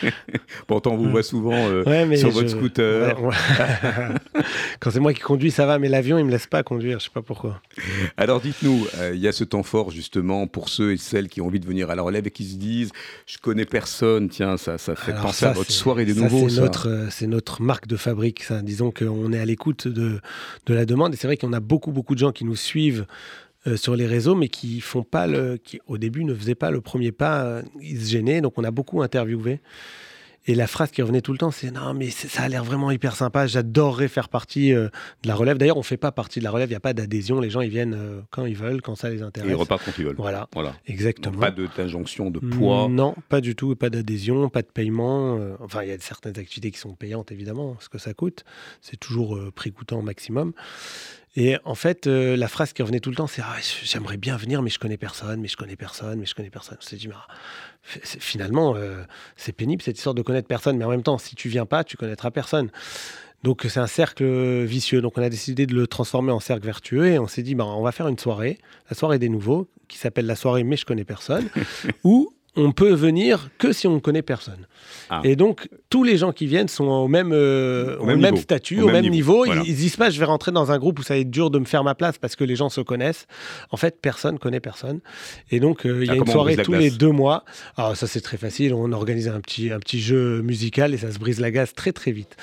euh. (laughs) Pourtant, on vous voit souvent euh, Ouais, sur je- votre scooter. Ouais. (laughs) Quand c'est moi qui conduis, ça va, mais l'avion, il me laisse pas conduire. Je sais pas pourquoi. Alors dites-nous, euh, il y a ce temps fort justement pour ceux et celles qui ont envie de venir à la relève et qui se disent je connais personne, tiens, ça, ça fait Alors penser ça, à votre soirée de nouveau. Ça. Euh, c'est notre marque de fabrique. Disons qu'on est à l'écoute de, la demande. Et c'est vrai qu'on a beaucoup, beaucoup de gens qui nous suivent euh, sur les réseaux, mais qui font pas le, qui au début ne faisaient pas le premier pas. ils se gênaient. Donc on a beaucoup interviewé. Et la phrase qui revenait tout le temps, c'est non, mais ça a l'air vraiment hyper sympa. J'adorerais faire partie euh, de la relève. D'ailleurs, on fait pas partie de la relève. Il n'y a pas d'adhésion. Les gens, ils viennent euh, quand ils veulent, quand ça les Et intéresse. ils repartent quand ils veulent. Voilà, Voilà. Donc, exactement. pas de- d'injonction de poids. Non, pas du tout, pas d'adhésion, pas de paiement. euh, enfin, il y a certaines activités qui sont payantes, évidemment, ce que ça coûte. C'est toujours prix coûtant au maximum. Et en fait, euh, la phrase qui revenait tout le temps, c'est ah, j'aimerais bien venir, mais je connais personne, mais je connais personne, mais je connais personne. On s'est dit, mais, ah, finalement, euh, c'est pénible cette histoire de connaître personne, mais en même temps, si tu viens pas, tu connaîtras personne. Donc c'est un cercle vicieux. Donc on a décidé de le transformer en cercle vertueux et on s'est dit, bah, on va faire une soirée, la soirée des nouveaux, qui s'appelle la soirée mais je connais personne, (laughs) où on peut venir que si on ne connaît personne. Ah. Et donc, tous les gens qui viennent sont au même, euh, au, même, statut, au, même, niveau. Ils, disent pas, je vais rentrer dans un groupe où ça va être dur de me faire ma place parce que les gens se connaissent. En fait, personne connaît personne. Et donc, euh, il y a ah, une soirée tous les deux mois. Alors, ah, ça, c'est très facile. On organise un petit, un petit jeu musical et ça se brise la gaz très, très vite.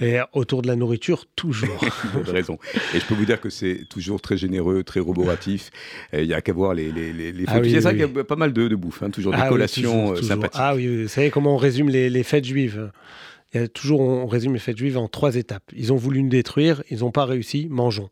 Et autour de la nourriture, toujours. (laughs) vous avez raison. Et je peux vous dire que c'est toujours très généreux, très roboratif. Il n'y a qu'à voir les, les, les, c'est ça qu'il y a pas mal de, de bouffe, hein, toujours des collation euh, sympathique. Ah oui, vous savez comment on résume les, les fêtes juives il y a toujours, on résume les fêtes juives en trois étapes. Ils ont voulu nous détruire, ils n'ont pas réussi, mangeons.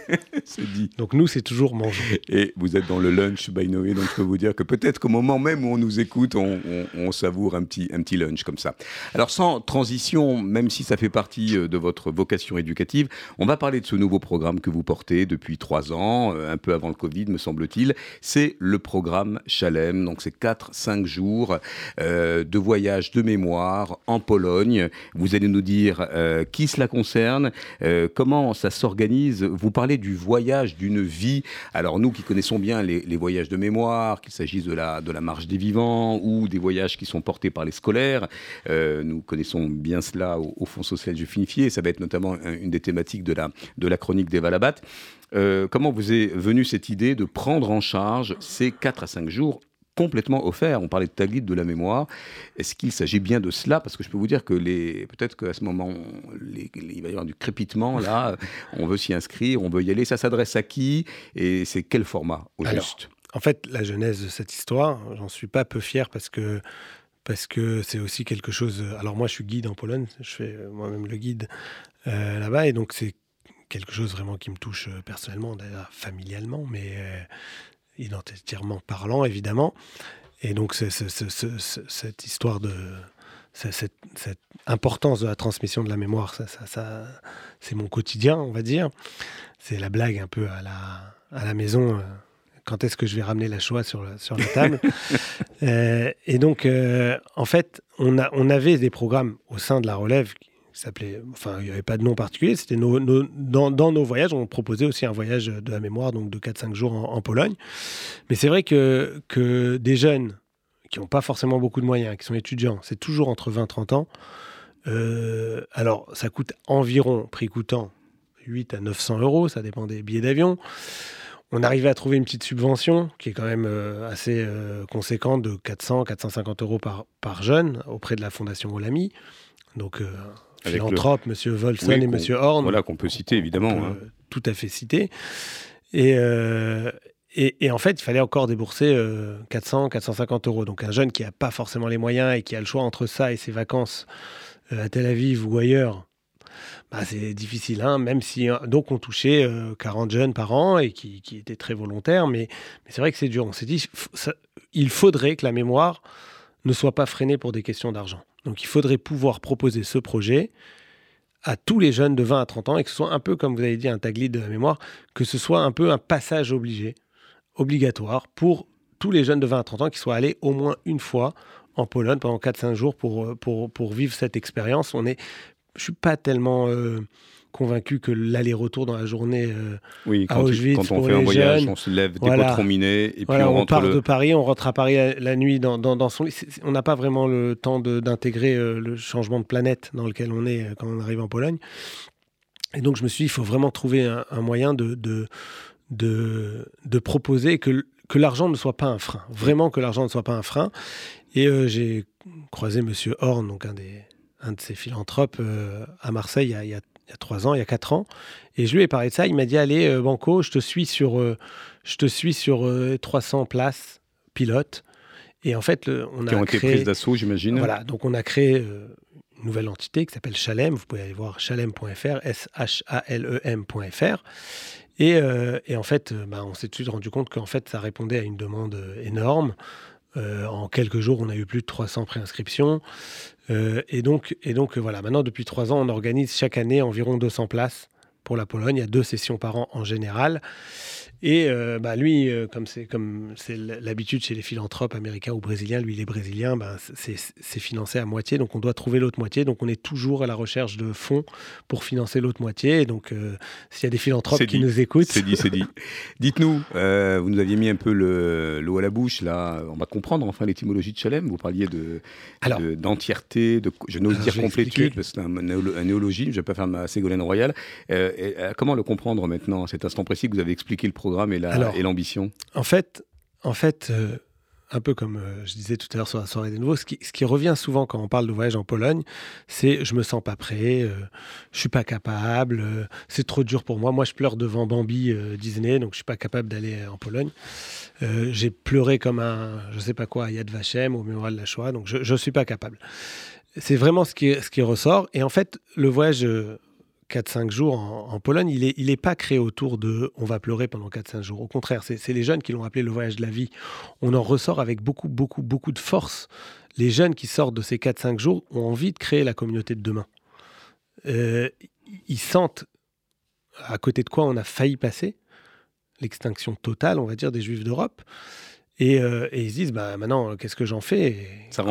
(laughs) c'est dit. Donc nous, c'est toujours mangeons. Et vous êtes dans le lunch by Noé, donc je peux vous dire que peut-être qu'au moment même où on nous écoute, on, savoure un petit, un petit lunch comme ça. Alors sans transition, même si ça fait partie euh, de votre vocation éducative, on va parler de ce nouveau programme que vous portez depuis trois ans, euh, un peu avant le Covid, me semble-t-il. C'est le programme Chalem, donc c'est 4-5 jours euh, de voyage de mémoire en Pologne vous allez nous dire euh, qui cela concerne, euh, comment ça s'organise. Vous parlez du voyage d'une vie. Alors nous qui connaissons bien les, voyages de mémoire, qu'il s'agisse de la, de la marche des vivants ou des voyages qui sont portés par les scolaires, euh, nous connaissons bien cela au, Fonds social Finifié. Ça va être notamment une des thématiques de la, de la chronique des Valabat. comment vous est venue cette idée de prendre en charge ces 4 à 5 jours complètement offert. On parlait de Taglit, de la mémoire. Est-ce qu'il s'agit bien de cela? Parce que je peux vous dire que les, peut-être qu'à ce moment, il va y avoir du crépitement. Là, (laughs) on veut s'y inscrire, on veut y aller. Ça s'adresse à qui? Et c'est quel format au juste? En fait, la genèse de cette histoire, j'en suis pas peu fier parce que parce que c'est aussi quelque chose. Alors moi, je suis guide en Pologne. Je fais euh, moi-même le guide euh, là-bas, et donc c'est quelque chose vraiment qui me touche euh, personnellement, d'ailleurs familialement, mais identitairement parlant, évidemment. Et donc, cette histoire de. Cette, importance de la transmission de la mémoire, ça, ça, c'est mon quotidien, on va dire. C'est la blague un peu à la, à la maison. Euh, quand est-ce que je vais ramener la Shoah sur, sur la table (laughs) euh, Et donc, euh, en fait, on, a, on avait des programmes au sein de la relève s'appelait, enfin, il n'y avait pas de nom particulier. C'était nos, dans, nos voyages, on proposait aussi un voyage de la mémoire, donc de 4-5 jours en, Pologne. Mais c'est vrai que, que des jeunes qui n'ont pas forcément beaucoup de moyens, qui sont étudiants, c'est toujours entre 20 et 30 ans. Euh, alors, ça coûte environ, prix coûtant, 8 à 900 euros, ça dépend des billets d'avion. On arrivait à trouver une petite subvention qui est quand même euh, assez euh, conséquente de 400, 450 euros par, par jeune auprès de la Fondation Olami. Donc, philanthropes, Monsieur Volson et Monsieur Horn. Voilà, qu'on peut citer évidemment. Hein. Tout à fait citer. Euh, et, et, en fait, il fallait encore débourser 400, euh, 450 euros. Donc un jeune qui n'a pas forcément les moyens et qui a le choix entre ça et ses vacances euh, à Tel Aviv ou ailleurs, bah, c'est difficile. Hein, même si donc on touchait 40 jeunes par an et qui, qui étaient très volontaires, mais, mais c'est vrai que c'est dur. On s'est dit, il faudrait que la mémoire ne soit pas freinée pour des questions d'argent. Donc il faudrait pouvoir proposer ce projet à tous les jeunes de 20 à 30 ans et que ce soit un peu, comme vous avez dit, un taglit de la mémoire, que ce soit un peu un passage obligé, obligatoire pour tous les jeunes de 20 à 30 ans qui soient allés au moins une fois en Pologne pendant 4-5 jours pour, pour, pour, vivre cette expérience. On est, je suis pas tellement euh, convaincu que l'aller-retour dans la journée euh, oui, quand Auschwitz quand on fait un voyage, on se lève des voilà. et puis on, part de Paris, on rentre à Paris la, nuit dans, dans, son lit. On n'a pas vraiment le temps d'intégrer euh, le changement de planète dans lequel on est euh, quand on arrive en Pologne. Et donc je me suis dit, il faut vraiment trouver un, moyen de, de, de, de proposer que, que l'argent ne soit pas un frein. Vraiment que l'argent ne soit pas un frein. Et j'ai croisé Monsieur Horn, donc un des un de ces philanthropes à Marseille il y a il y a trois ans, il y a quatre ans. Et je lui ai parlé de ça. Il m'a dit Allez, euh, Banco, je te suis sur, euh, je te suis sur 300 euh, places pilotes. Et en fait, on a. Qui ont été prises d'assaut, j'imagine. Voilà, donc on a créé une nouvelle entité qui s'appelle Chalem. Vous pouvez aller voir chalem.fr, S-H-A-L-E-M.fr. Et, et, en fait, bah, on s'est tout de suite rendu compte qu'en fait, ça répondait à une demande énorme. En quelques jours, on a eu plus de 300 préinscriptions. Euh, et, donc, et donc, voilà, maintenant, depuis trois ans, on organise chaque année environ 200 places pour la Pologne. Il y a deux sessions par an en général. Et euh, bah, lui, euh, comme c'est comme c'est l'habitude chez les philanthropes américains ou brésiliens, lui il est brésilien, bah, c'est financé à moitié, donc on doit trouver l'autre moitié. Donc on est toujours à la recherche de fonds pour financer l'autre moitié. Et donc euh, s'il y a des philanthropes qui nous écoutent, c'est dit, c'est dit. (laughs) Dites-nous, vous nous aviez mis un peu l'eau à la bouche là. On va comprendre enfin l'étymologie de Chalem. Vous parliez de d'entièreté, de, je n'ose dire complétude, parce que c'est un, un, néologisme. Je vais pas faire ma Ségolène royale. comment le comprendre maintenant, à cet instant précis que vous avez expliqué le programme et l'ambition En fait, en fait euh, un peu comme euh, je disais tout à l'heure sur la soirée des nouveaux, ce qui, ce qui, revient souvent quand on parle de voyage en Pologne, c'est je me sens pas prêt, euh, je suis pas capable, c'est trop dur pour moi. Moi, je pleure devant Bambi Disney, donc je suis pas capable d'aller en Pologne. J'ai pleuré comme un, je sais pas quoi, à Yad Vashem au mémorial de la Shoah, donc je suis pas capable. C'est vraiment ce qui, ce qui ressort. Et en fait, le voyage 4-5 jours en, Pologne, il n'est il est pas créé autour de on va pleurer pendant 4-5 jours. Au contraire, c'est les jeunes qui l'ont appelé le voyage de la vie. On en ressort avec beaucoup, beaucoup, beaucoup de force. Les jeunes qui sortent de ces 4-5 jours ont envie de créer la communauté de demain. Euh, ils sentent à côté de quoi on a failli passer, l'extinction totale, on va dire, des Juifs d'Europe. Euh, et, ils se disent, bah, maintenant, qu'est-ce que j'en fais ça,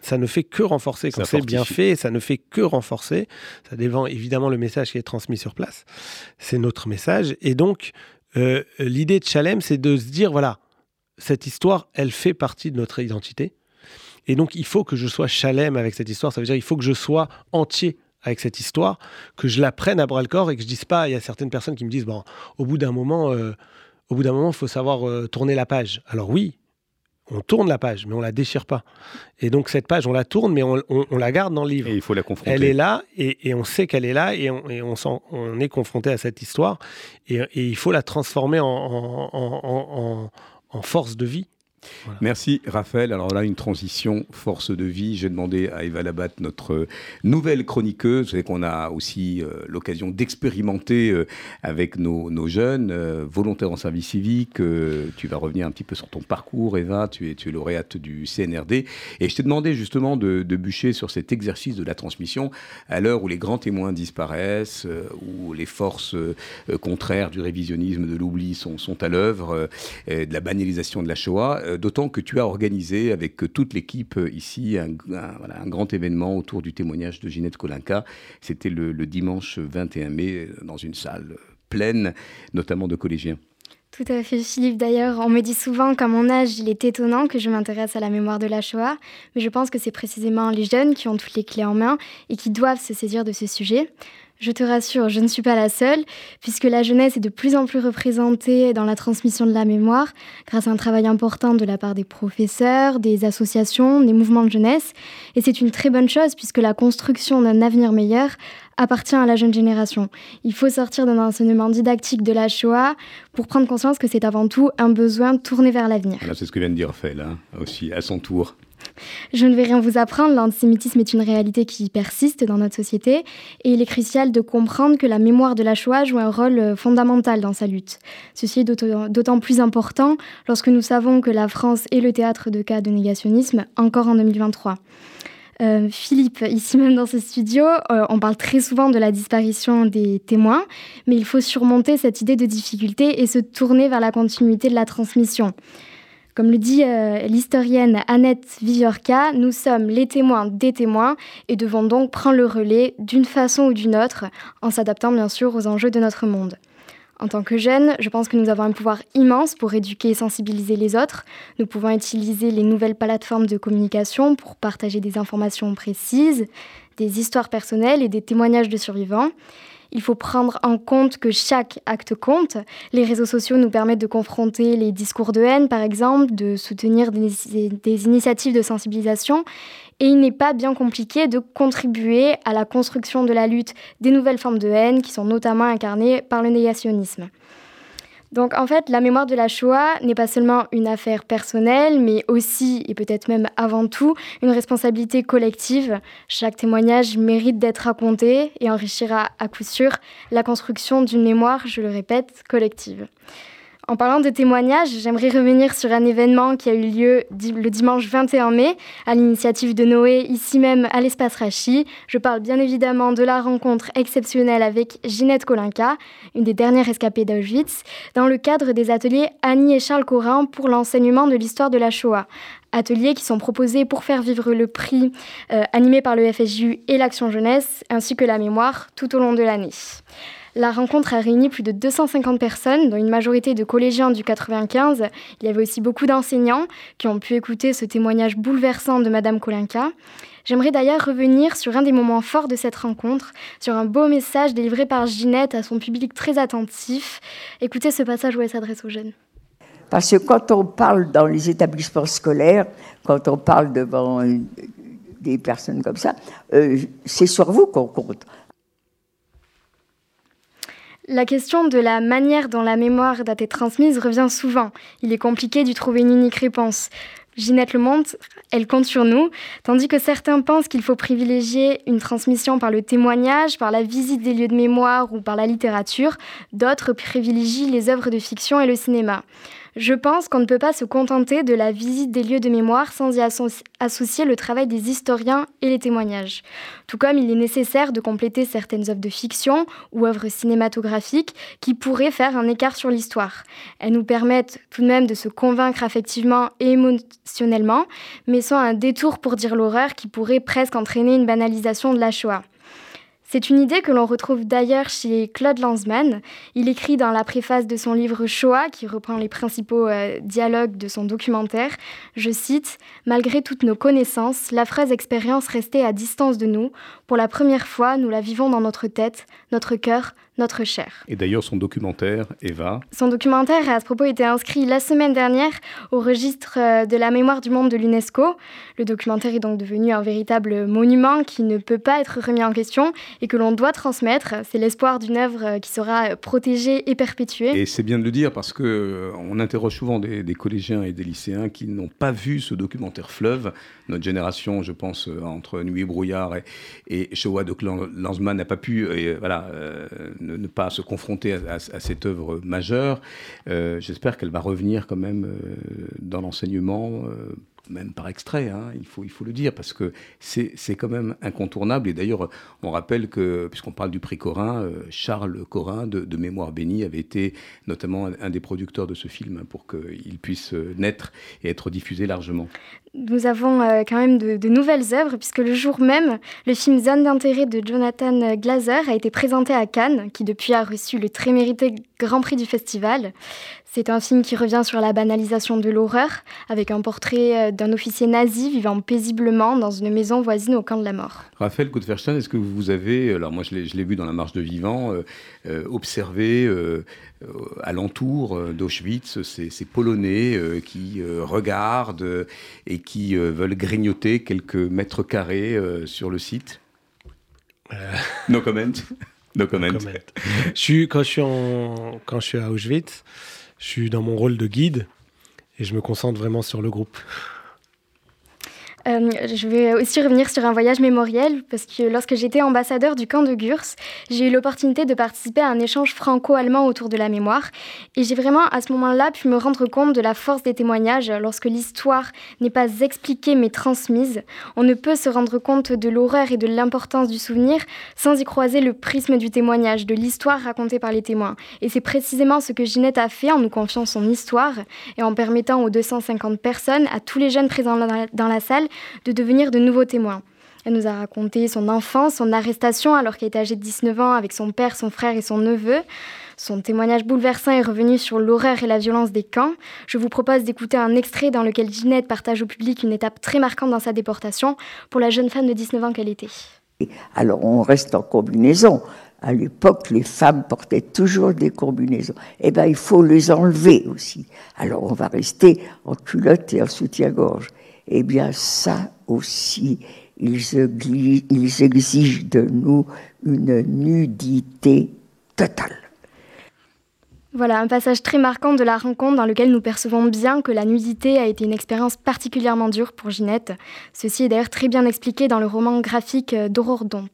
ça, ne fait que renforcer. Quand c'est bien fait, ça ne fait que renforcer. Ça dépend évidemment le message qui est transmis sur place. C'est notre message. Et donc, euh, l'idée de Chalem, c'est de se dire, voilà, cette histoire, elle fait partie de notre identité. Et donc, il faut que je sois Chalem avec cette histoire. Ça veut dire, il faut que je sois entier avec cette histoire, que je la prenne à bras le corps et que je dise pas, il y a certaines personnes qui me disent, bon, au bout d'un moment, euh, au bout d'un moment, il faut savoir euh, tourner la page. Alors oui, on tourne la page, mais on la déchire pas. Et donc cette page, on la tourne, mais on, la garde dans le livre. Et il faut la confronter. Elle est là, et, on sait qu'elle est là, et on, et on, est confronté à cette histoire, et, il faut la transformer en force de vie. Merci Raphaël. Alors là, une transition force de vie. J'ai demandé à Eva Labat, notre nouvelle chroniqueuse. Vous qu'on a aussi euh, l'occasion d'expérimenter euh, avec nos, jeunes euh, volontaires en service civique. tu vas revenir un petit peu sur ton parcours, Eva. Tu es, lauréate du CNRD. Et je t'ai demandé justement de, bûcher sur cet exercice de la transmission à l'heure où les grands témoins disparaissent, où les forces contraires du révisionnisme, de l'oubli sont à l'œuvre, de la banalisation de la Shoah d'autant que tu as organisé avec toute l'équipe ici un, grand événement autour du témoignage de Ginette Kolinka. C'était le, dimanche 21 mai dans une salle pleine, notamment de collégiens. Tout à fait, Philippe. D'ailleurs, on me dit souvent qu'à mon âge, il est étonnant que je m'intéresse à la mémoire de la Shoah, mais je pense que c'est précisément les jeunes qui ont toutes les clés en main et qui doivent se saisir de ce sujet. Je te rassure, je ne suis pas la seule, puisque la jeunesse est de plus en plus représentée dans la transmission de la mémoire, grâce à un travail important de la part des professeurs, des associations, des mouvements de jeunesse. Et c'est une très bonne chose, puisque la construction d'un avenir meilleur appartient à la jeune génération. Il faut sortir d'un enseignement didactique de la Shoah pour prendre conscience que c'est avant tout un besoin tourné vers l'avenir. C'est ce que vient de dire Fel, hein, aussi, à son tour. Je ne vais rien vous apprendre, l'antisémitisme est une réalité qui persiste dans notre société et il est crucial de comprendre que la mémoire de la Shoah joue un rôle euh, fondamental dans sa lutte. Ceci est d'autant plus important lorsque nous savons que la France est le théâtre de cas de négationnisme encore en 2023. Euh, Philippe, ici même dans ce studio, euh, on parle très souvent de la disparition des témoins, mais il faut surmonter cette idée de difficulté et se tourner vers la continuité de la transmission. Comme le dit euh, l'historienne Annette Viviorca, nous sommes les témoins des témoins et devons donc prendre le relais d'une façon ou d'une autre, en s'adaptant bien sûr aux enjeux de notre monde. En tant que jeunes, je pense que nous avons un pouvoir immense pour éduquer et sensibiliser les autres. Nous pouvons utiliser les nouvelles plateformes de communication pour partager des informations précises, des histoires personnelles et des témoignages de survivants. Il faut prendre en compte que chaque acte compte. Les réseaux sociaux nous permettent de confronter les discours de haine, par exemple, de soutenir des, initiatives de sensibilisation. Et il n'est pas bien compliqué de contribuer à la construction de la lutte des nouvelles formes de haine qui sont notamment incarnées par le négationnisme. Donc en fait, la mémoire de la Shoah n'est pas seulement une affaire personnelle, mais aussi, et peut-être même avant tout, une responsabilité collective. Chaque témoignage mérite d'être raconté et enrichira à coup sûr la construction d'une mémoire, je le répète, collective. En parlant de témoignages, j'aimerais revenir sur un événement qui a eu lieu le dimanche 21 mai à l'initiative de Noé, ici même à l'espace Rachi. Je parle bien évidemment de la rencontre exceptionnelle avec Ginette Kolinka, une des dernières escapées d'Auschwitz, dans le cadre des ateliers Annie et Charles Corin pour l'enseignement de l'histoire de la Shoah. Ateliers qui sont proposés pour faire vivre le prix euh, animé par le FSJU et l'Action Jeunesse, ainsi que la mémoire tout au long de l'année. La rencontre a réuni plus de 250 personnes, dont une majorité de collégiens du 95. Il y avait aussi beaucoup d'enseignants qui ont pu écouter ce témoignage bouleversant de Madame Kolinka. J'aimerais d'ailleurs revenir sur un des moments forts de cette rencontre, sur un beau message délivré par Ginette à son public très attentif. Écoutez ce passage où elle s'adresse aux jeunes. Parce que quand on parle dans les établissements scolaires, quand on parle devant euh, des personnes comme ça, euh, c'est sur vous qu'on compte. La question de la manière dont la mémoire a été transmise revient souvent. Il est compliqué d'y trouver une unique réponse. Ginette Le montre, elle compte sur nous, tandis que certains pensent qu'il faut privilégier une transmission par le témoignage, par la visite des lieux de mémoire ou par la littérature. D'autres privilégient les œuvres de fiction et le cinéma. Je pense qu'on ne peut pas se contenter de la visite des lieux de mémoire sans y associer le travail des historiens et les témoignages. Tout comme il est nécessaire de compléter certaines œuvres de fiction ou œuvres cinématographiques qui pourraient faire un écart sur l'histoire. Elles nous permettent tout de même de se convaincre affectivement et émotionnellement, mais sont un détour pour dire l'horreur qui pourrait presque entraîner une banalisation de la Shoah. C'est une idée que l'on retrouve d'ailleurs chez Claude Lanzmann. Il écrit dans la préface de son livre Shoah, qui reprend les principaux euh, dialogues de son documentaire, je cite, Malgré toutes nos connaissances, la phrase expérience restait à distance de nous. Pour la première fois, nous la vivons dans notre tête, notre cœur, notre chair. Et d'ailleurs, son documentaire, Eva Son documentaire a à ce propos été inscrit la semaine dernière au registre euh, de la mémoire du monde de l'UNESCO. Le documentaire est donc devenu un véritable monument qui ne peut pas être remis en question et que l'on doit transmettre. C'est l'espoir d'une œuvre euh, qui sera protégée et perpétuée. Et c'est bien de le dire parce que euh, on interroge souvent des, des collégiens et des lycéens qui n'ont pas vu ce documentaire Fleuve. Notre génération, je pense, entre Nuit et brouillard et, et Shoah de Lanzmann n'a pas pu voilà, ne, pas se confronter à, cette œuvre majeure. Euh, j'espère qu'elle va revenir quand même euh, dans l'enseignement euh, même par extrait, hein, il, faut, le dire, parce que c'est quand même incontournable. Et d'ailleurs, on rappelle que, puisqu'on parle du prix Corin, euh, Charles Corin de, Mémoire bénie avait été notamment un, des producteurs de ce film hein, pour qu'il puisse euh, naître et être diffusé largement. Nous avons euh, quand même de, de, nouvelles œuvres, puisque le jour même, le film Zone d'intérêt de Jonathan Glazer a été présenté à Cannes, qui depuis a reçu le très mérité Grand Prix du festival. C'est un film qui revient sur la banalisation de l'horreur, avec un portrait euh, d'un officier nazi vivant paisiblement dans une maison voisine au camp de la mort. Raphaël Kutferstein, est-ce que vous avez, alors moi je l'ai vu dans la marche de vivant, euh, euh, observé alentour d'Auschwitz ces, Polonais qui regardent et qui veulent grignoter quelques mètres carrés sur le site? No comment. No comment. Je suis, quand, je suis en, quand je suis à Auschwitz, je suis dans mon rôle de guide et je me concentre vraiment sur le groupe. Euh, je vais aussi revenir sur un voyage mémoriel parce que lorsque j'étais ambassadeur du camp de Gurs, j'ai eu l'opportunité de participer à un échange franco-allemand autour de la mémoire et j'ai vraiment à ce moment-là pu me rendre compte de la force des témoignages lorsque l'histoire n'est pas expliquée mais transmise. On ne peut se rendre compte de l'horreur et de l'importance du souvenir sans y croiser le prisme du témoignage, de l'histoire racontée par les témoins. Et c'est précisément ce que Ginette a fait en nous confiant son histoire et en permettant aux 250 personnes, à tous les jeunes présents dans la salle, de devenir de nouveaux témoins. Elle nous a raconté son enfance, son arrestation alors qu'elle était âgée de 19 ans avec son père, son frère et son neveu. Son témoignage bouleversant est revenu sur l'horreur et la violence des camps. Je vous propose d'écouter un extrait dans lequel Ginette partage au public une étape très marquante dans sa déportation pour la jeune femme de 19 ans qu'elle était. Alors on reste en combinaison. À l'époque, les femmes portaient toujours des combinaisons. Eh bien, il faut les enlever aussi. Alors on va rester en culotte et en soutien-gorge eh bien ça aussi, ils, exigent de nous une nudité totale. Voilà, un passage très marquant de la rencontre dans lequel nous percevons bien que la nudité a été une expérience particulièrement dure pour Ginette. Ceci est d'ailleurs très bien expliqué dans le roman graphique d'Aurore Dont.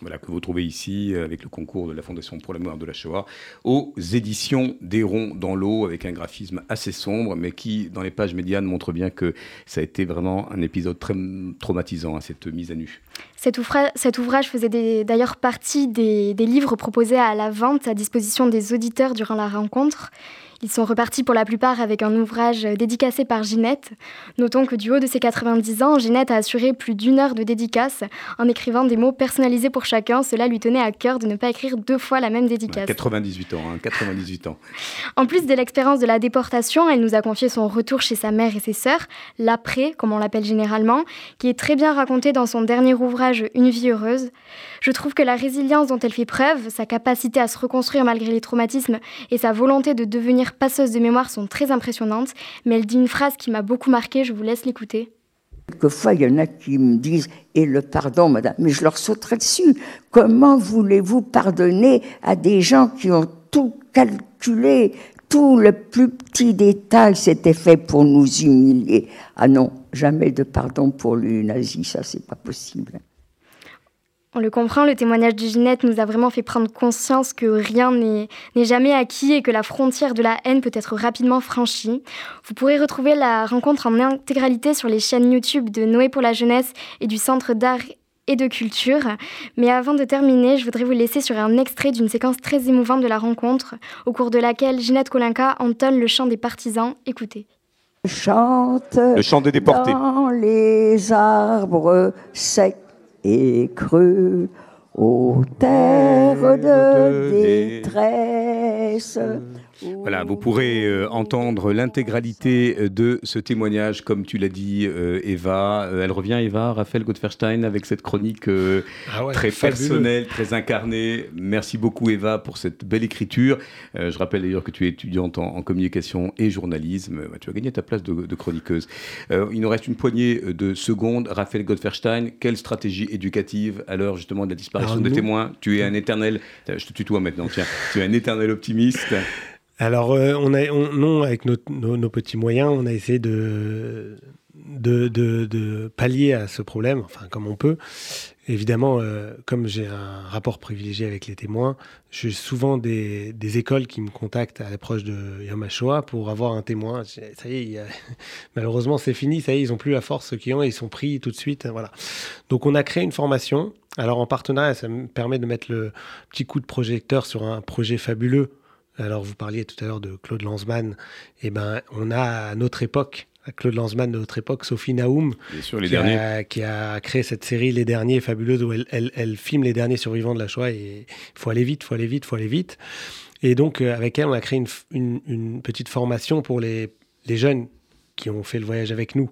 Voilà, que vous trouvez ici euh, avec le concours de la Fondation pour la mémoire de la Shoah, aux éditions des ronds dans l'eau, avec un graphisme assez sombre, mais qui, dans les pages médianes, montre bien que ça a été vraiment un épisode très traumatisant, hein, cette mise à nu. Cet, ouvrage faisait d'ailleurs partie des livres proposés à la vente à disposition des auditeurs durant la rencontre. Ils sont repartis pour la plupart avec un ouvrage dédicacé par Ginette. Notons que du haut de ses 90 ans, Ginette a assuré plus d'une heure de dédicace en écrivant des mots personnalisés pour chacun. Cela lui tenait à cœur de ne pas écrire deux fois la même dédicace. 98 ans, 98 hein, ans. En plus de l'expérience de la déportation, elle nous a confié son retour chez sa mère et ses sœurs, l'après, comme on l'appelle généralement, qui est très bien raconté dans son dernier ouvrage Une vie heureuse. Je trouve que la résilience dont elle fait preuve, sa capacité à se reconstruire malgré les traumatismes et sa volonté de devenir passeuses de mémoire sont très impressionnantes, mais elle dit une phrase qui m'a beaucoup marquée, je vous laisse l'écouter. Quelquefois, il y en a qui me disent Et le pardon, madame Mais je leur sauterai dessus. Comment voulez-vous pardonner à des gens qui ont tout calculé Tout le plus petit détail s'était fait pour nous humilier? Ah non, jamais de pardon pour les nazis, ça, c'est pas possible. On le comprend, le témoignage de Ginette nous a vraiment fait prendre conscience que rien n'est jamais acquis et que la frontière de la haine peut être rapidement franchie. Vous pourrez retrouver la rencontre en intégralité sur les chaînes YouTube de Noé pour la jeunesse et du Centre d'art et de culture. Mais avant de terminer, je voudrais vous laisser sur un extrait d'une séquence très émouvante de la rencontre, au cours de laquelle Ginette Kolinka entonne le chant des partisans. Écoutez. Chante le chant des déportés. Dans les arbres secs et creux aux terres de détresse. Voilà, vous pourrez euh, entendre l'intégralité euh, de ce témoignage, comme tu l'as dit, euh, Eva. elle revient, Eva, Raphaël Gottferstein, avec cette chronique ah très personnelle, très incarnée. Merci beaucoup, Eva, pour cette belle écriture. je rappelle d'ailleurs que tu es étudiante en, communication et journalisme. tu as gagné ta place de, chroniqueuse. il nous reste une poignée de secondes. Raphaël Gottferstein, quelle stratégie éducative à l'heure justement de la disparition des témoins? Tu es un éternel, je te tutoie maintenant, tiens, tu es un éternel optimiste. Alors, euh, non, avec nos, petits moyens, on a essayé de, pallier à ce problème, enfin, comme on peut. Évidemment, euh, comme j'ai un rapport privilégié avec les témoins, j'ai souvent des, écoles qui me contactent à l'approche de Yom pour avoir un témoin. Ça y est, (laughs) malheureusement, c'est fini. Ça y est, ils n'ont plus la force qu'ils ont et ils sont pris tout de suite. Voilà. Donc, on a créé une formation. Alors, en partenariat, ça me permet de mettre le petit coup de projecteur sur un projet fabuleux alors, vous parliez tout à l'heure de Claude Lanzmann. Eh ben, on a à notre époque, à Claude Lanzmann de notre époque, Sophie Naoum, qui, A, créé cette série Les Derniers, fabuleuse, où elle, filme les derniers survivants de la Shoah. Et il faut aller vite, il faut aller vite, il faut aller vite. Et donc, euh, avec elle, on a créé une, petite formation pour les, jeunes qui ont fait le voyage avec nous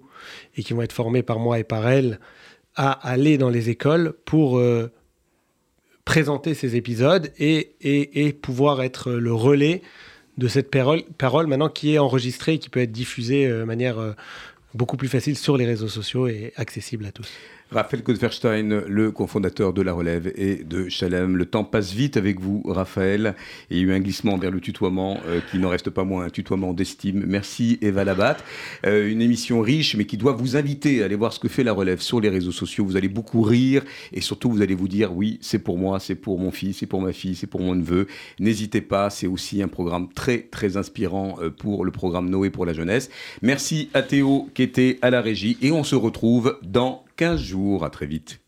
et qui vont être formés par moi et par elle à aller dans les écoles pour euh, présenter ces épisodes et, et, pouvoir être le relais de cette parole, parole maintenant qui est enregistrée et qui peut être diffusée euh, de manière euh, beaucoup plus facile sur les réseaux sociaux et accessible à tous. Raphaël Kotverstein, le cofondateur de La Relève et de Chalem. Le temps passe vite avec vous, Raphaël. il y a eu un glissement vers le tutoiement euh, qui n'en reste pas moins un tutoiement d'estime. Merci, Eva Labat. Euh, une émission riche, mais qui doit vous inviter à aller voir ce que fait La Relève sur les réseaux sociaux. Vous allez beaucoup rire et surtout, vous allez vous dire oui, c'est pour moi, c'est pour mon fils, c'est pour ma fille, c'est pour mon neveu. N'hésitez pas, c'est aussi un programme très, très inspirant euh, pour le programme Noé pour la jeunesse. Merci à Théo qui était à la régie et on se retrouve dans 15 jours. À très vite.